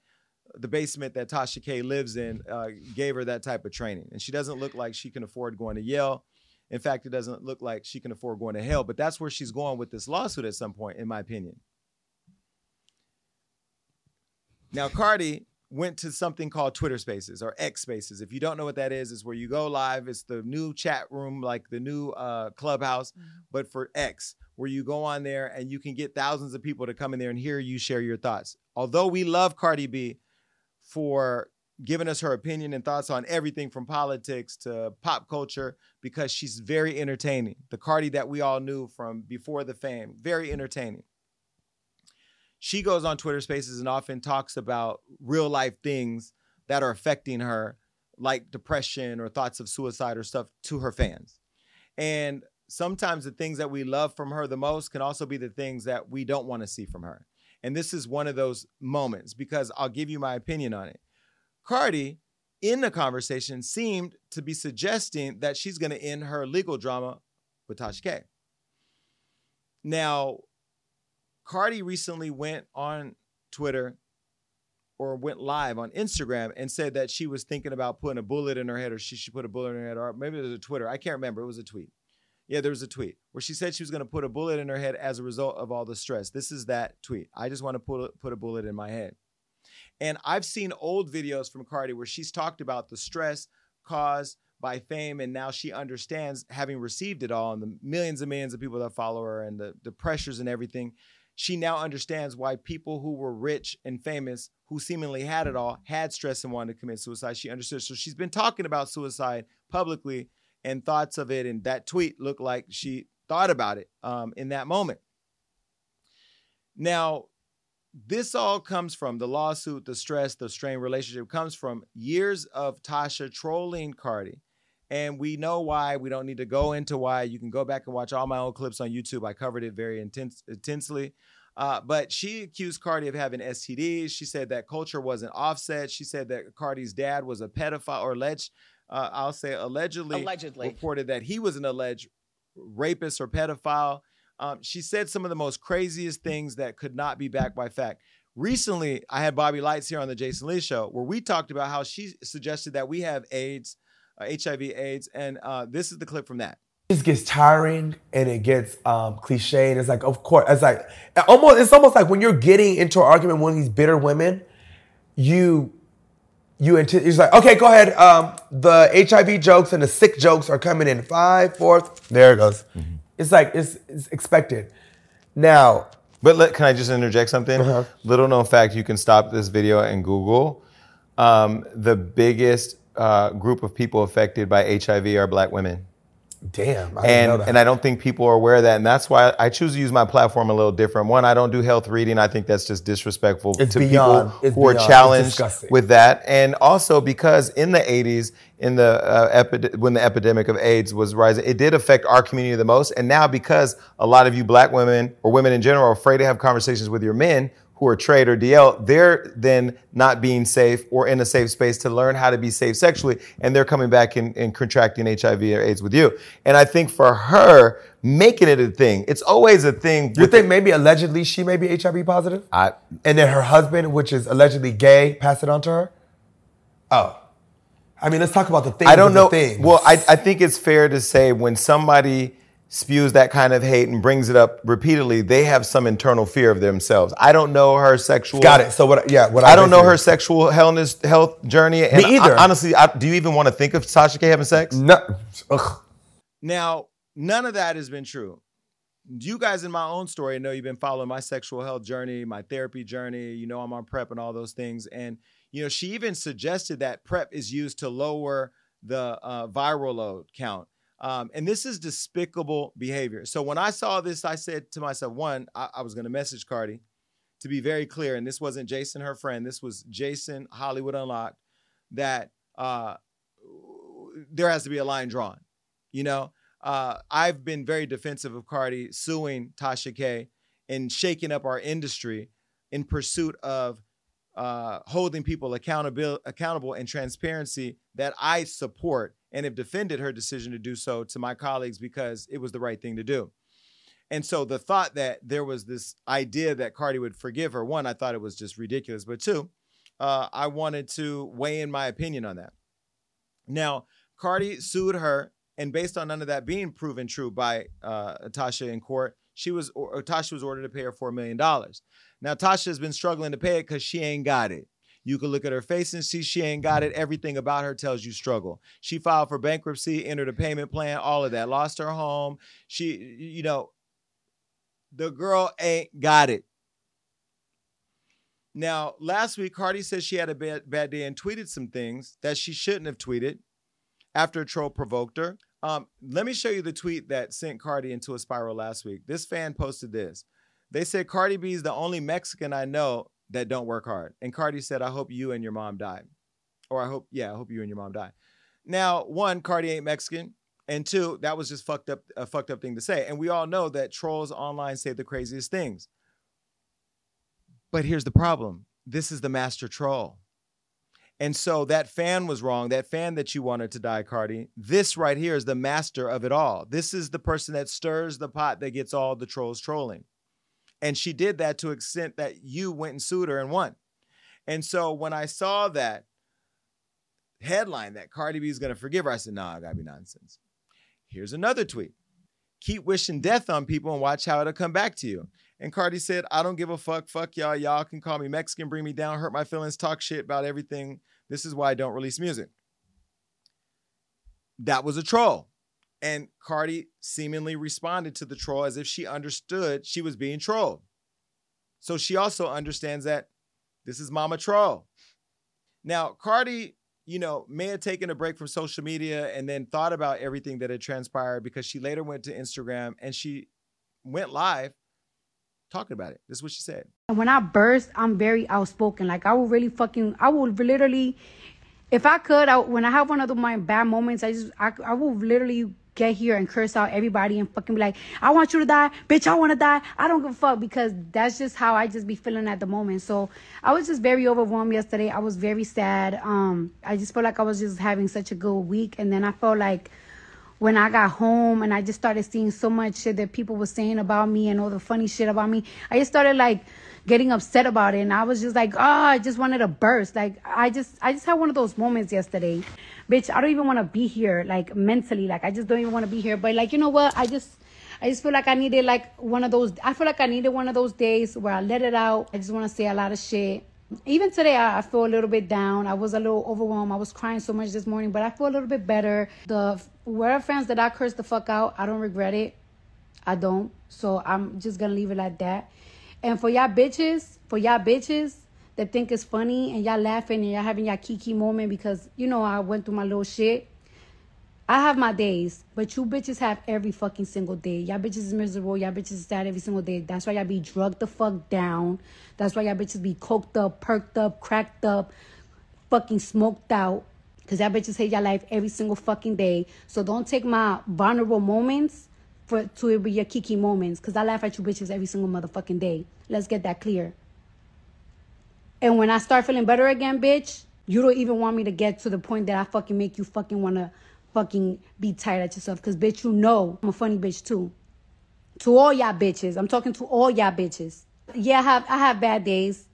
the basement that Tasha K lives in uh, gave her that type of training, and she doesn't look like she can afford going to Yale. In fact, it doesn't look like she can afford going to hell, but that's where she's going with this lawsuit at some point, in my opinion. Now, Cardi went to something called Twitter Spaces or X Spaces. If you don't know what that is, it's where you go live. It's the new chat room, like the new uh, clubhouse, but for X, where you go on there and you can get thousands of people to come in there and hear you share your thoughts. Although we love Cardi B for giving us her opinion and thoughts on everything from politics to pop culture because she's very entertaining. The Cardi that we all knew from before the fame, very entertaining. She goes on Twitter Spaces and often talks about real life things that are affecting her, like depression or thoughts of suicide or stuff, to her fans. And sometimes the things that we love from her the most can also be the things that we don't want to see from her. And this is one of those moments because I'll give you my opinion on it. Cardi, in the conversation, seemed to be suggesting that she's going to end her legal drama with Tasha K. Now, Cardi recently went on Twitter or went live on Instagram and said that she was thinking about putting a bullet in her head or she should put a bullet in her head or maybe it was a Twitter. I can't remember. It was a tweet. Yeah, there was a tweet where she said she was going to put a bullet in her head as a result of all the stress. This is that tweet. I just want to put a, put a bullet in my head. And I've seen old videos from Cardi where she's talked about the stress caused by fame, and now she understands, having received it all, and the millions and millions of people that follow her, and the, the pressures and everything. She now understands why people who were rich and famous, who seemingly had it all, had stress and wanted to commit suicide. She understood. So she's been talking about suicide publicly and thoughts of it. And that tweet looked like she thought about it um, in that moment. Now, this all comes from the lawsuit, the stress, the strained relationship comes from years of Tasha trolling Cardi. And we know why. We don't need to go into why. You can go back and watch all my old clips on YouTube. I covered it very intense, intensely. Uh, but she accused Cardi of having STDs. She said that Kulture wasn't Offset. She said that Cardi's dad was a pedophile or alleged, uh, I'll say allegedly, Allegedly. reported that he was an alleged rapist or pedophile. Um, she said some of the most craziest things that could not be backed by fact. Recently, I had Bobby Lytes here on the Jason Lee show where we talked about how she suggested that we have AIDS, uh, HIV AIDS, and uh, this is the clip from that. It just gets tiring and it gets um, cliche. And it's like, of course, it's like almost. It's almost like when you're getting into an argument with one of these bitter women, you you anti- it's like, okay, go ahead. Um, the HIV jokes and the sick jokes are coming in five, four. There it goes. It's like it's, it's expected. Now, But let, can I just interject something? Uh-huh. Little known fact: you can stop this video and Google. Um, the biggest uh, group of people affected by HIV are Black women. Damn. I didn't and know that. and I don't think people are aware of that, and that's why I choose to use my platform a little different. One, I don't do health reading. I think that's just disrespectful It's to beyond- people who are beyond. It's challenged with that, and also because in the '80s, in the uh, epi- when the epidemic of AIDS was rising, it did affect our community the most. And now, because a lot of you Black women or women in general are afraid to have conversations with your men who are trade or DL, they're then not being safe or in a safe space to learn how to be safe sexually, and they're coming back and, and contracting HIV or AIDS with you. And I think for her, making it a thing, it's always a thing. You think maybe allegedly she may be HIV positive? I, and then her husband, which is allegedly gay, pass it on to her? Oh. I mean, let's talk about the things. I don't know. Well, I, I think it's fair to say when somebody spews that kind of hate and brings it up repeatedly, they have some internal fear of themselves. I don't know her sexual. Got it. So what? Yeah. What I don't know her sexual health health journey. And Me either. I- honestly, I, do you even want to think of Tasha K having sex? No. Ugh. Now, none of that has been true. You guys in my own story know you've been following my sexual health journey, my therapy journey. You know I'm on prep and all those things. And you know she even suggested that prep is used to lower the uh, viral load count. Um, and this is despicable behavior. So when I saw this, I said to myself, one, I, I was going to message Cardi to be very clear, and this wasn't Jason, her friend. This was Jason Hollywood Unlocked. That uh, there has to be a line drawn. You know, uh, I've been very defensive of Cardi suing Tasha K and shaking up our industry in pursuit of uh, holding people accountable, accountable and transparency that I support and have defended her decision to do so to my colleagues because it was the right thing to do. And so the thought that there was this idea that Cardi would forgive her, one, I thought it was just ridiculous. But two, uh, I wanted to weigh in my opinion on that. Now, Cardi sued her, and based on none of that being proven true by uh, Tasha in court, she was or, Tasha was ordered to pay her four million dollars. Now, Tasha has been struggling to pay it because she ain't got it. You can look at her face and see she ain't got it. Everything about her tells you struggle. She filed for bankruptcy, entered a payment plan, all of that. Lost her home. She, you know, the girl ain't got it. Now, last week, Cardi said she had a bad, bad day and tweeted some things that she shouldn't have tweeted after a troll provoked her. Um, let me show you the tweet that sent Cardi into a spiral last week. This fan posted this. They said Cardi B is the only Mexican I know that don't work hard. And Cardi said, I hope you and your mom die. Or I hope, yeah, I hope you and your mom die. Now, one, Cardi ain't Mexican. And two, that was just fucked up, a fucked up thing to say. And we all know that trolls online say the craziest things. But here's the problem. This is the master troll. And so that fan was wrong. That fan that you wanted to die, Cardi. This right here is the master of it all. This is the person that stirs the pot that gets all the trolls trolling. And she did that to extent that you went and sued her and won. And so when I saw that headline that Cardi B is going to forgive her, I said, nah, I gotta be nonsense. Here's another tweet. Keep wishing death on people and watch how it'll come back to you. And Cardi said, I don't give a fuck. Fuck y'all. Y'all can call me Mexican, bring me down, hurt my feelings, talk shit about everything. This is why I don't release music. That was a troll. And Cardi seemingly responded to the troll as if she understood she was being trolled. So she also understands that this is Mama Troll. Now, Cardi, you know, may have taken a break from social media and then thought about everything that had transpired because she later went to Instagram and she went live talking about it. This is what she said. When I burst, I'm very outspoken. Like I will really fucking, I will literally, if I could, I, when I have one of my bad moments, I just, I, I will literally get here and curse out everybody and fucking be like, I want you to die, bitch, I want to die. I don't give a fuck because that's just how I just be feeling at the moment. So I was just very overwhelmed yesterday. I was very sad. Um, I just felt like I was just having such a good week, and then I felt like when I got home and I just started seeing so much shit that people were saying about me and all the funny shit about me, I just started like getting upset about it and I was just like, oh, I just wanted to burst. Like I just I just had one of those moments yesterday. Bitch, I don't even want to be here like mentally. Like I just don't even want to be here. But like, you know what? I just I just feel like I needed like one of those I feel like I needed one of those days where I let it out. I just want to say a lot of shit. Even today, I, I feel a little bit down. I was a little overwhelmed. I was crying so much this morning, but I feel a little bit better. The where fans that I cursed the fuck out, I don't regret it. I don't. So I'm just gonna leave it like that. And for y'all bitches, for y'all bitches that think it's funny and y'all laughing and y'all having y'all kiki moment because you know I went through my little shit. I have my days, but you bitches have every fucking single day. Y'all bitches is miserable. Y'all bitches is sad every single day. That's why y'all be drugged the fuck down. That's why y'all bitches be coked up, perked up, cracked up, fucking smoked out. Cause y'all bitches hate y'all life every single fucking day. So don't take my vulnerable moments for to be your kiki moments. Cause I laugh at you bitches every single motherfucking day. Let's get that clear. And when I start feeling better again, bitch, you don't even want me to get to the point that I fucking make you fucking wanna fucking be tired at yourself. Cause bitch, you know I'm a funny bitch too. To all y'all bitches. I'm talking to all y'all bitches. Yeah, I have I have bad days.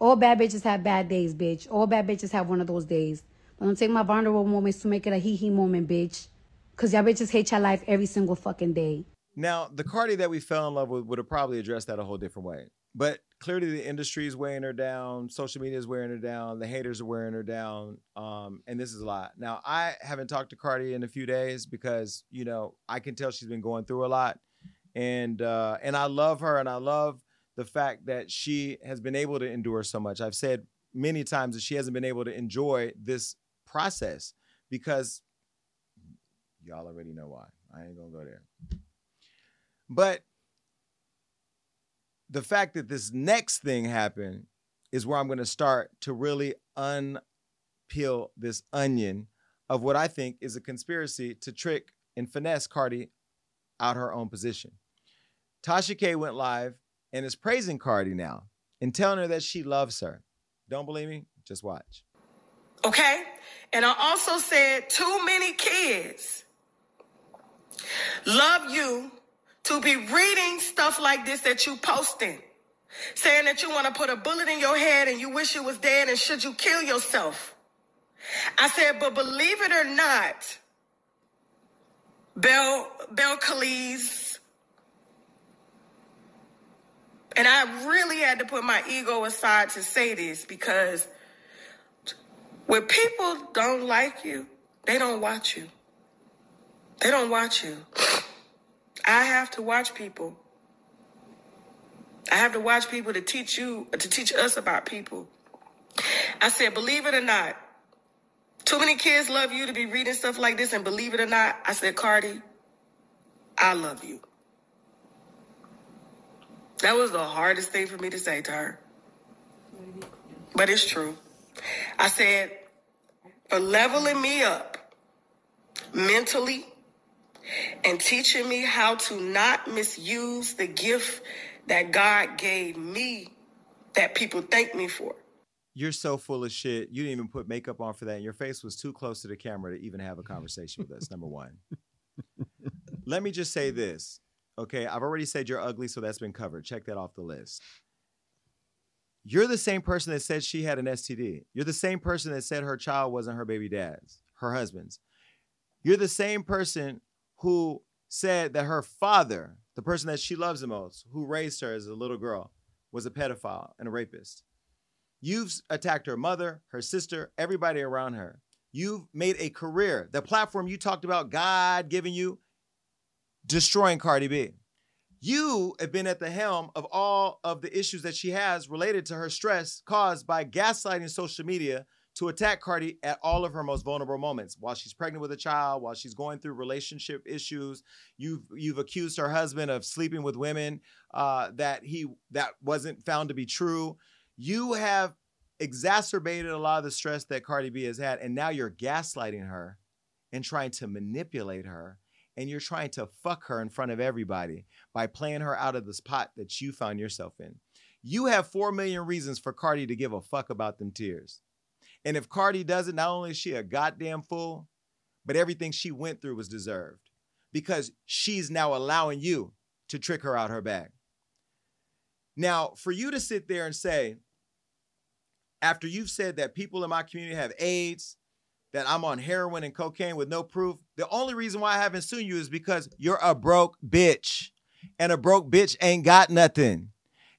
All bad bitches have bad days, bitch. All bad bitches have one of those days. But don't take my vulnerable moments to make it a hee hee moment, bitch. Cause y'all bitches hate your life every single fucking day. Now, the Cardi that we fell in love with would have probably addressed that a whole different way. But clearly, the industry is weighing her down. Social media is wearing her down. The haters are wearing her down. Um, and this is a lot. Now, I haven't talked to Cardi in a few days because you know I can tell she's been going through a lot, and uh, and I love her, and I love the fact that she has been able to endure so much. I've said many times that she hasn't been able to enjoy this process because y'all already know why. I ain't gonna go there. But the fact that this next thing happened is where I'm going to start to really unpeel this onion of what I think is a conspiracy to trick and finesse Cardi out her own position. Tasha K went live and is praising Cardi now and telling her that she loves her. Don't believe me? Just watch. Okay? And I also said too many kids love you to be reading stuff like this that you posting. Saying that you want to put a bullet in your head and you wish you was dead and should you kill yourself. I said, but believe it or not, Bel Belcalis, and I really had to put my ego aside to say this because when people don't like you, they don't watch you. They don't watch you. I have to watch people. I have to watch people to teach you, to teach us about people. I said, believe it or not, too many kids love you to be reading stuff like this, and believe it or not, I said, Cardi, I love you. That was the hardest thing for me to say to her. But it's true. I said, for leveling me up mentally and teaching me how to not misuse the gift that God gave me that people thank me for. You're so full of shit. You didn't even put makeup on for that. And your face was too close to the camera to even have a conversation with us, number one. Let me just say this. Okay, I've already said you're ugly, so that's been covered. Check that off the list. You're the same person that said she had an STD. You're the same person that said her child wasn't her baby dad's, her husband's. You're the same person who said that her father, the person that she loves the most, who raised her as a little girl, was a pedophile and a rapist. You've attacked her mother, her sister, everybody around her. You've made a career, the platform you talked about, God giving you, destroying Cardi B. You have been at the helm of all of the issues that she has related to her stress caused by gaslighting social media to attack Cardi at all of her most vulnerable moments. While she's pregnant with a child, while she's going through relationship issues, you've you've accused her husband of sleeping with women uh, that he that wasn't found to be true. You have exacerbated a lot of the stress that Cardi B has had, and now you're gaslighting her and trying to manipulate her. And you're trying to fuck her in front of everybody by playing her out of this pot that you found yourself in. You have 4 million reasons for Cardi to give a fuck about them tears. And if Cardi does it, not only is she a goddamn fool, but everything she went through was deserved because she's now allowing you to trick her out her bag. Now, for you to sit there and say, after you've said that people in my community have AIDS, that I'm on heroin and cocaine with no proof, the only reason why I haven't sued you is because you're a broke bitch. And a broke bitch ain't got nothing.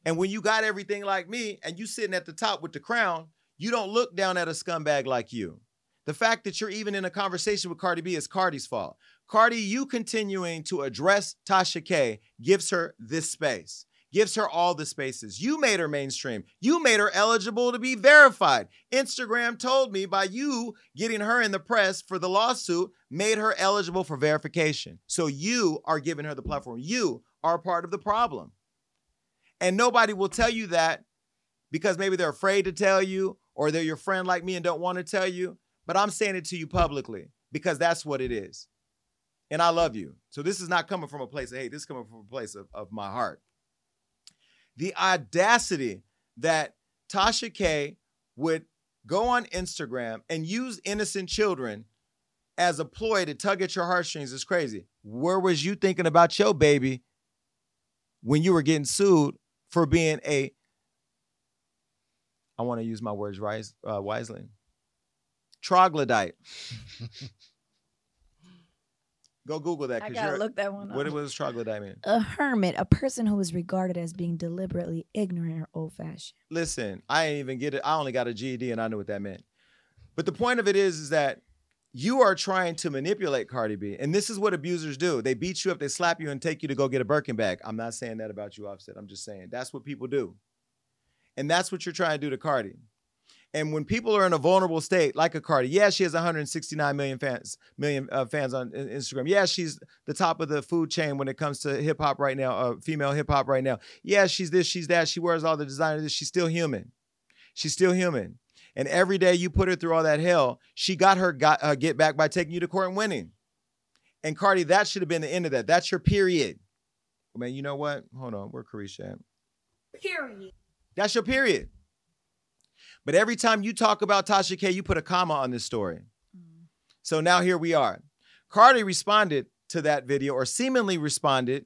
And when you got everything like me and you sitting at the top with the crown, you don't look down at a scumbag like you. The fact that you're even in a conversation with Cardi B is Cardi's fault. Cardi, you continuing to address Tasha K gives her this space, gives her all the spaces. You made her mainstream. You made her eligible to be verified. Instagram told me by you getting her in the press for the lawsuit made her eligible for verification. So you are giving her the platform. You are part of the problem. And nobody will tell you that because maybe they're afraid to tell you or they're your friend like me and don't want to tell you. But I'm saying it to you publicly because that's what it is. And I love you. So this is not coming from a place of hate. This is coming from a place of, of my heart. The audacity that Tasha K would go on Instagram and use innocent children as a ploy to tug at your heartstrings is crazy. Where was you thinking about your baby when you were getting sued for being a I want to use my words rise, uh, wisely. Troglodyte. Go Google that. I 'cause gotta you're- look that one up. What up. was troglodyte mean? A hermit, a person who is regarded as being deliberately ignorant or old fashioned. Listen, I ain't even get it. I only got a GED and I knew what that meant. But the point of it is, is that you are trying to manipulate Cardi B. And this is what abusers do. They beat you up, they slap you, and take you to go get a Birkin bag. I'm not saying that about you, Offset. I'm just saying that's what people do. And that's what you're trying to do to Cardi. And when people are in a vulnerable state, like a Cardi, yeah, she has 169 million fans, million uh, fans on Instagram. Yeah, she's the top of the food chain when it comes to hip hop right now, uh, female hip hop right now. Yeah, she's this, she's that. She wears all the designers. She's still human. She's still human. And every day you put her through all that hell, she got her got, uh, get back by taking you to court and winning. And Cardi, that should have been the end of that. That's your period. Man, you know what? Hold on, where Carisha at? Period. That's your period. But every time you talk about Tasha K, you put a comma on this story. Mm. So now here we are. Cardi responded to that video, or seemingly responded,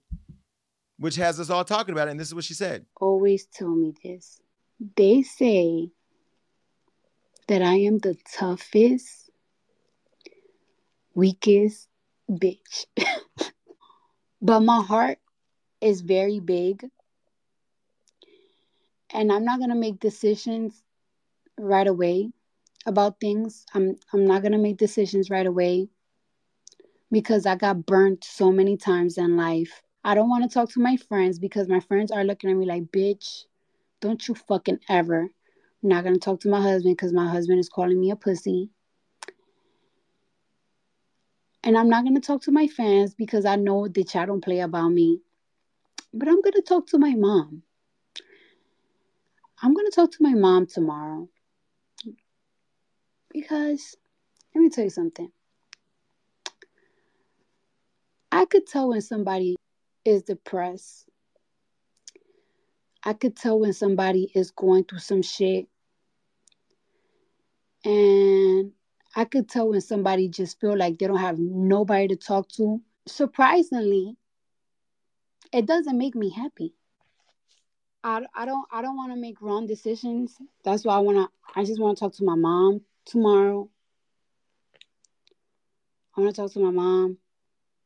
which has us all talking about it. And this is what she said. always tell me this. They say that I am the toughest, weakest bitch. but my heart is very big. And I'm not going to make decisions right away about things. I'm I'm not going to make decisions right away because I got burnt so many times in life. I don't want to talk to my friends because my friends are looking at me like, bitch, don't you fucking ever. I'm not going to talk to my husband because my husband is calling me a pussy. And I'm not going to talk to my fans because I know that y'all don't play about me. But I'm going to talk to my mom. I'm going to talk to my mom tomorrow. Because, let me tell you something. I could tell when somebody is depressed. I could tell when somebody is going through some shit. And I could tell when somebody just feel like they don't have nobody to talk to. Surprisingly, it doesn't make me happy. I, I don't I don't want to make wrong decisions. That's why I want to I just want to talk to my mom tomorrow. I want to talk to my mom.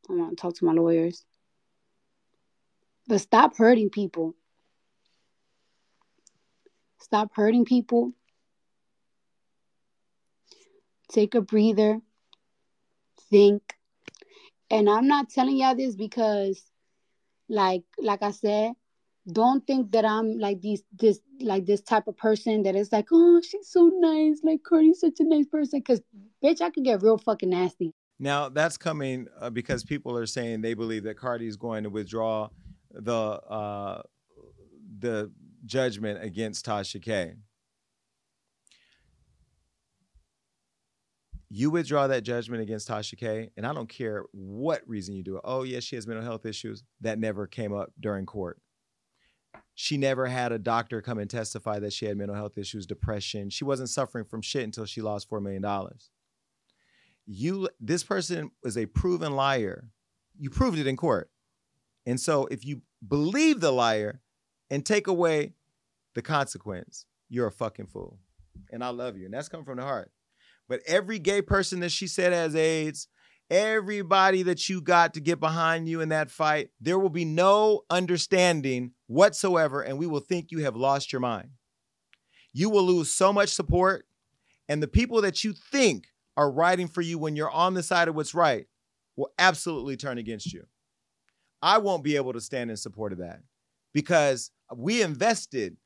I want to talk to my lawyers. But stop hurting people. Stop hurting people. Take a breather. Think. And I'm not telling y'all this because like like I said, don't think that I'm like these this like this type of person that is like, oh, she's so nice. Like Cardi's such a nice person. Cause bitch, I could get real fucking nasty. Now that's coming uh, because people are saying they believe that Cardi is going to withdraw the uh, the judgment against Tasha K. You withdraw that judgment against Tasha K, and I don't care what reason you do it. Oh, yes, she has mental health issues. That never came up during court. She never had a doctor come and testify that she had mental health issues, depression. She wasn't suffering from shit until she lost $4 million you this person is a proven liar. You proved it in court. And so if you believe the liar and take away the consequence you're a fucking fool. And i love you and that's coming from the heart. But every gay person that she said has aids everybody that you got to get behind you in that fight there will be no understanding whatsoever and we will think you have lost your mind you will lose so much support and the people that you think are writing for you when you're on the side of what's right will absolutely turn against you. I won't be able to stand in support of that because we invested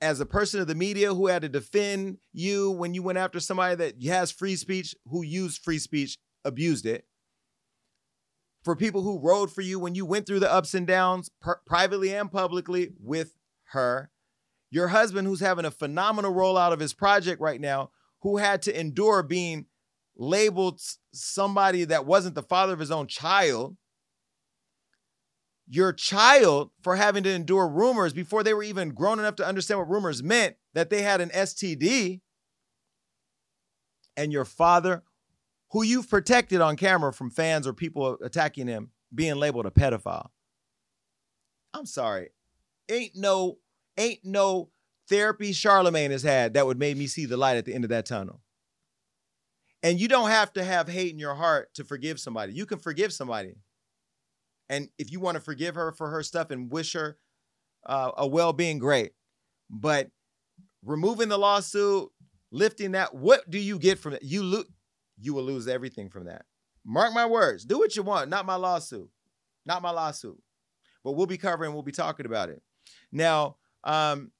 as a person of the media who had to defend you when you went after somebody that has free speech, who used free speech, abused it. For people who rode for you when you went through the ups and downs, per- privately and publicly, with her. Your husband, who's having a phenomenal rollout of his project right now, who had to endure being labeled somebody that wasn't the father of his own child your child for having to endure rumors before they were even grown enough to understand what rumors meant that they had an STD, and your father, who you've protected on camera from fans or people attacking him, being labeled a pedophile. I'm sorry. Ain't no, ain't no therapy Charlemagne has had that would make me see the light at the end of that tunnel. And you don't have to have hate in your heart to forgive somebody. You can forgive somebody. And if you want to forgive her for her stuff and wish her uh, a well being, great. But removing the lawsuit, lifting that, what do you get from it? You lo- you will lose everything from that. Mark my words. Do what you want, not my lawsuit. Not my lawsuit. But we'll be covering, we'll be talking about it. Now, um,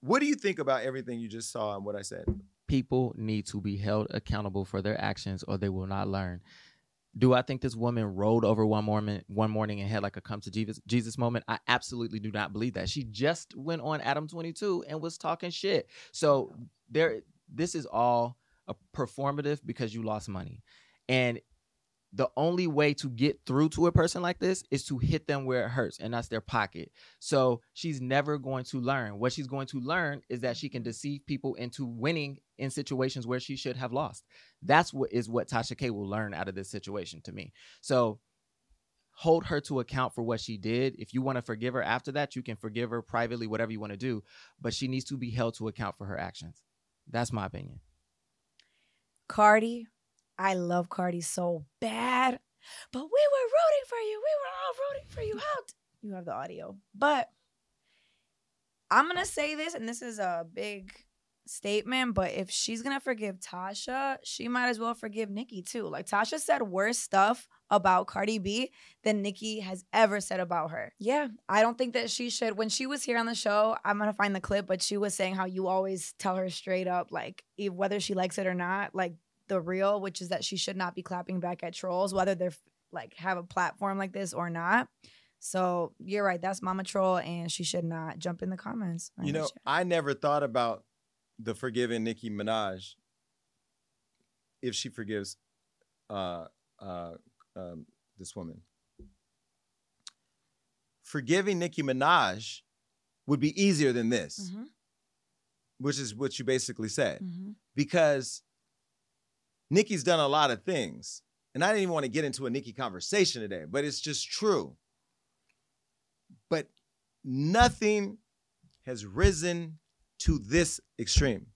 what do you think about everything you just saw and what I said? People need to be held accountable for their actions or they will not learn. Do I think this woman rolled over one morning, one morning and had like a come to Jesus, Jesus moment? I absolutely do not believe that. She just went on Adam 22 and was talking shit. So there, this is all a performative because you lost money. And the only way to get through to a person like this is to hit them where it hurts, and that's their pocket. So she's never going to learn. What she's going to learn is that she can deceive people into winning in situations where she should have lost. That's what is what Tasha K will learn out of this situation to me. So hold her to account for what she did. If you want to forgive her after that, you can forgive her privately, whatever you want to do. But she needs to be held to account for her actions. That's my opinion. Cardi, I love Cardi so bad, but we were rooting for you. We were all rooting for you. How you have the audio, but I'm gonna say this, and this is a big statement, but if she's gonna forgive Tasha, she might as well forgive Nicki too. Like Tasha said worse stuff about Cardi B than Nicki has ever said about her. Yeah, I don't think that she should. When she was here on the show, I'm gonna find the clip, but she was saying how you always tell her straight up, like whether she likes it or not, like the real, which is that she should not be clapping back at trolls, whether they're like have a platform like this or not. So you're right. That's Mama Troll, and she should not jump in the comments. on You know, shit. I never thought about the forgiving Nicki Minaj if she forgives uh, uh, um, this woman. Forgiving Nicki Minaj would be easier than this, Mhm. which is what you basically said, Mhm. because Nicki's done a lot of things. And I didn't even want to get into a Nicki conversation today, but it's just true. But nothing has risen to this extreme.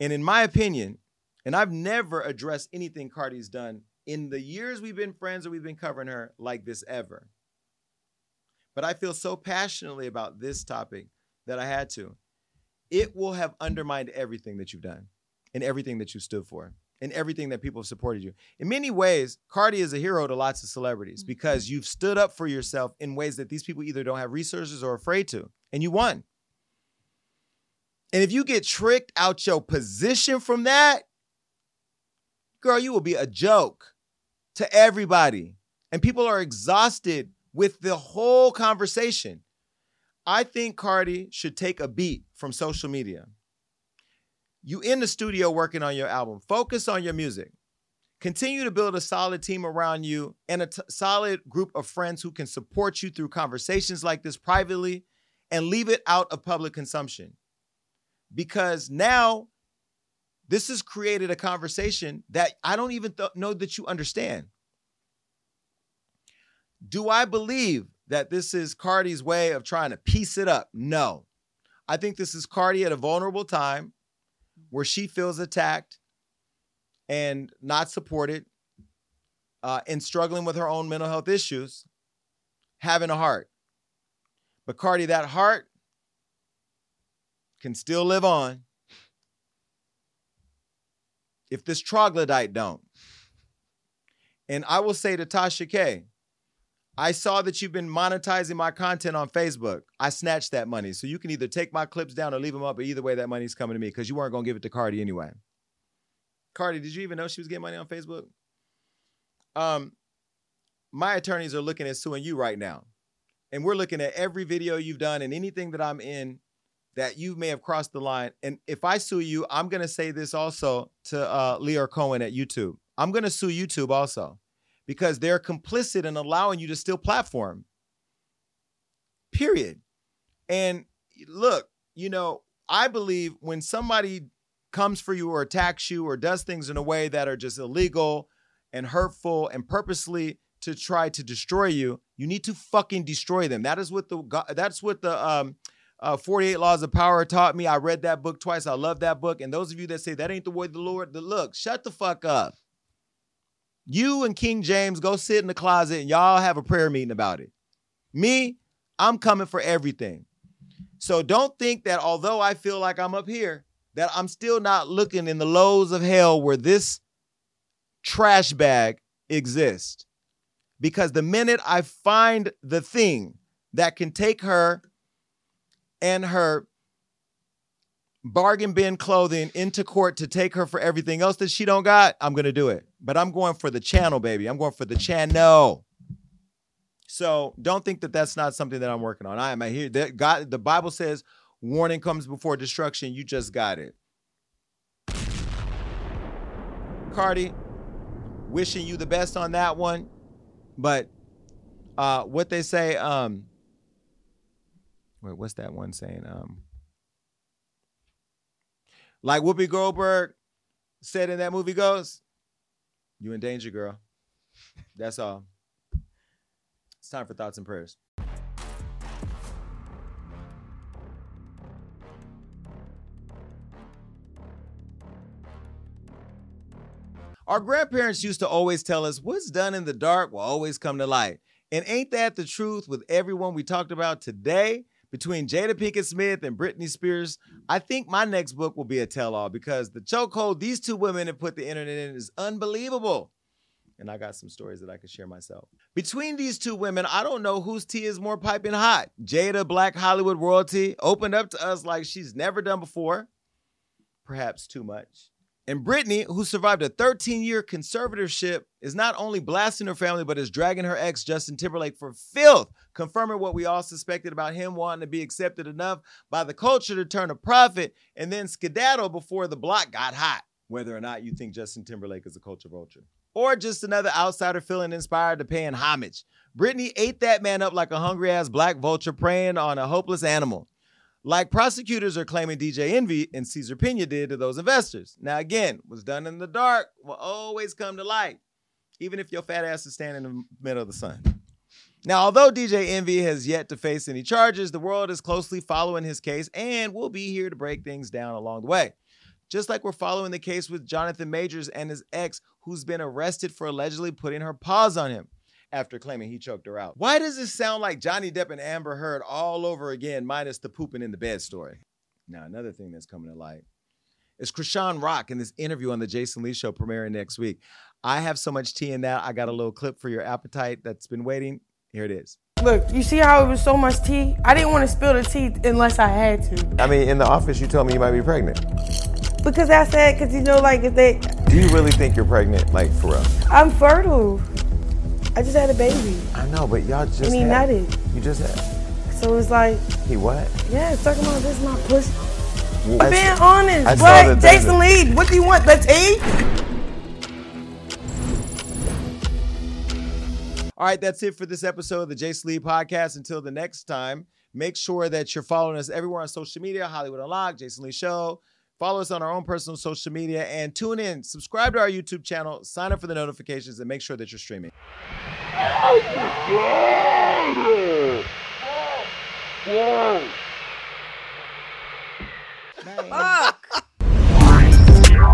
And in my opinion, and I've never addressed anything Cardi's done in the years we've been friends or we've been covering her like this ever. But I feel so passionately about this topic that I had to. It will have undermined everything that you've done and everything that you stood for and everything that people have supported you. In many ways, Cardi is a hero to lots of celebrities mm-hmm. because you've stood up for yourself in ways that these people either don't have resources or are afraid to, and you won. And if you get tricked out your position from that, girl, you will be a joke to everybody. And people are exhausted with the whole conversation. I think Cardi should take a beat from social media. You in the studio working on your album, focus on your music. Continue to build a solid team around you and a t- solid group of friends who can support you through conversations like this privately and leave it out of public consumption. Because now this has created a conversation that I don't even th- know that you understand. Do I believe that this is Cardi's way of trying to piece it up? No. I think this is Cardi at a vulnerable time where she feels attacked and not supported uh, and struggling with her own mental health issues, having a heart. But Cardi, that heart can still live on if this troglodyte don't. And I will say to Tasha K, I saw that you've been monetizing my content on Facebook. I snatched that money. So you can either take my clips down or leave them up, but either way, that money's coming to me because you weren't going to give it to Cardi anyway. Cardi, did you even know she was getting money on Facebook? Um, my attorneys are looking at suing you right now. And we're looking at every video you've done and anything that I'm in that you may have crossed the line. And if I sue you, I'm going to say this also to uh, Lyor Cohen at YouTube. I'm going to sue YouTube also because they're complicit in allowing you to still platform. Period. And look, you know, I believe when somebody comes for you or attacks you or does things in a way that are just illegal and hurtful and purposely to try to destroy you, you need to fucking destroy them. That is what the that's what the um uh, 48 Laws of Power taught me. I read that book twice. I love that book. And those of you that say that ain't the way the Lord, the look, shut the fuck up. You and King James go sit in the closet and y'all have a prayer meeting about it. Me, I'm coming for everything. So don't think that although I feel like I'm up here, that I'm still not looking in the lows of hell where this trash bag exists. Because the minute I find the thing that can take her and her bargain bin clothing into court to take her for everything else that she don't got, I'm gonna do it. But I'm going for the channel, baby. I'm going for the channel. So don't think that that's not something that I'm working on. I am here. That God, the Bible says, warning comes before destruction. You just got it. Cardi, wishing you the best on that one. But uh, what they say, um, what's that one saying? Um, like Whoopi Goldberg said in that movie goes, you in danger, girl. That's all. It's time for thoughts and prayers. Our grandparents used to always tell us what's done in the dark will always come to light. And ain't that the truth with everyone we talked about today? Between Jada Pinkett Smith and Britney Spears, I think my next book will be a tell all because the chokehold these two women have put the internet in is unbelievable. And I got some stories that I could share myself. Between these two women, I don't know whose tea is more piping hot. Jada, Black Hollywood royalty, opened up to us like she's never done before, perhaps too much. And Britney, who survived a 13 year conservatorship, is not only blasting her family, but is dragging her ex, Justin Timberlake, for filth, confirming what we all suspected about him wanting to be accepted enough by the culture to turn a profit and then skedaddle before the block got hot, whether or not you think Justin Timberlake is a culture vulture. Or just another outsider feeling inspired to paying homage. Britney ate that man up like a hungry ass black vulture preying on a hopeless animal like prosecutors are claiming DJ Envy and Caesar Pina did to those investors. Now, again, what's done in the dark will always come to light, even if your fat ass is standing in the middle of the sun. Now, although DJ Envy has yet to face any charges, the world is closely following his case and we'll be here to break things down along the way. Just like we're following the case with Jonathan Majors and his ex, who's been arrested for allegedly putting her paws on him after claiming he choked her out. Why does this sound like Johnny Depp and Amber Heard all over again, minus the pooping in the bed story? Now, another thing that's coming to light is Chrisean Rock in this interview on the Jason Lee Show premiering next week. I have so much tea in that. I got a little clip for your appetite that's been waiting. Here it is. Look, you see how it was so much tea? I didn't want to spill the tea unless I had to. I mean, in the office, you told me you might be pregnant. Because I said, because you know, like if they. Do you really think you're pregnant, like for real? I'm fertile. I just had a baby. I know, but y'all just. And he had, nutted. You just had. So it's like. He what? Yeah, talking about this is my pussy. I'm Being honest. I What? Jason Lee, what do you want? The tea? All right, that's it for this episode of the Jason Lee podcast. Until the next time, make sure that you're following us everywhere on social media Hollywood Unlocked, Jason Lee Show. Follow us on our own personal social media and tune in. Subscribe to our YouTube channel, sign up for the notifications, and make sure that you're streaming.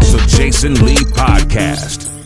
The Jason Lee Podcast.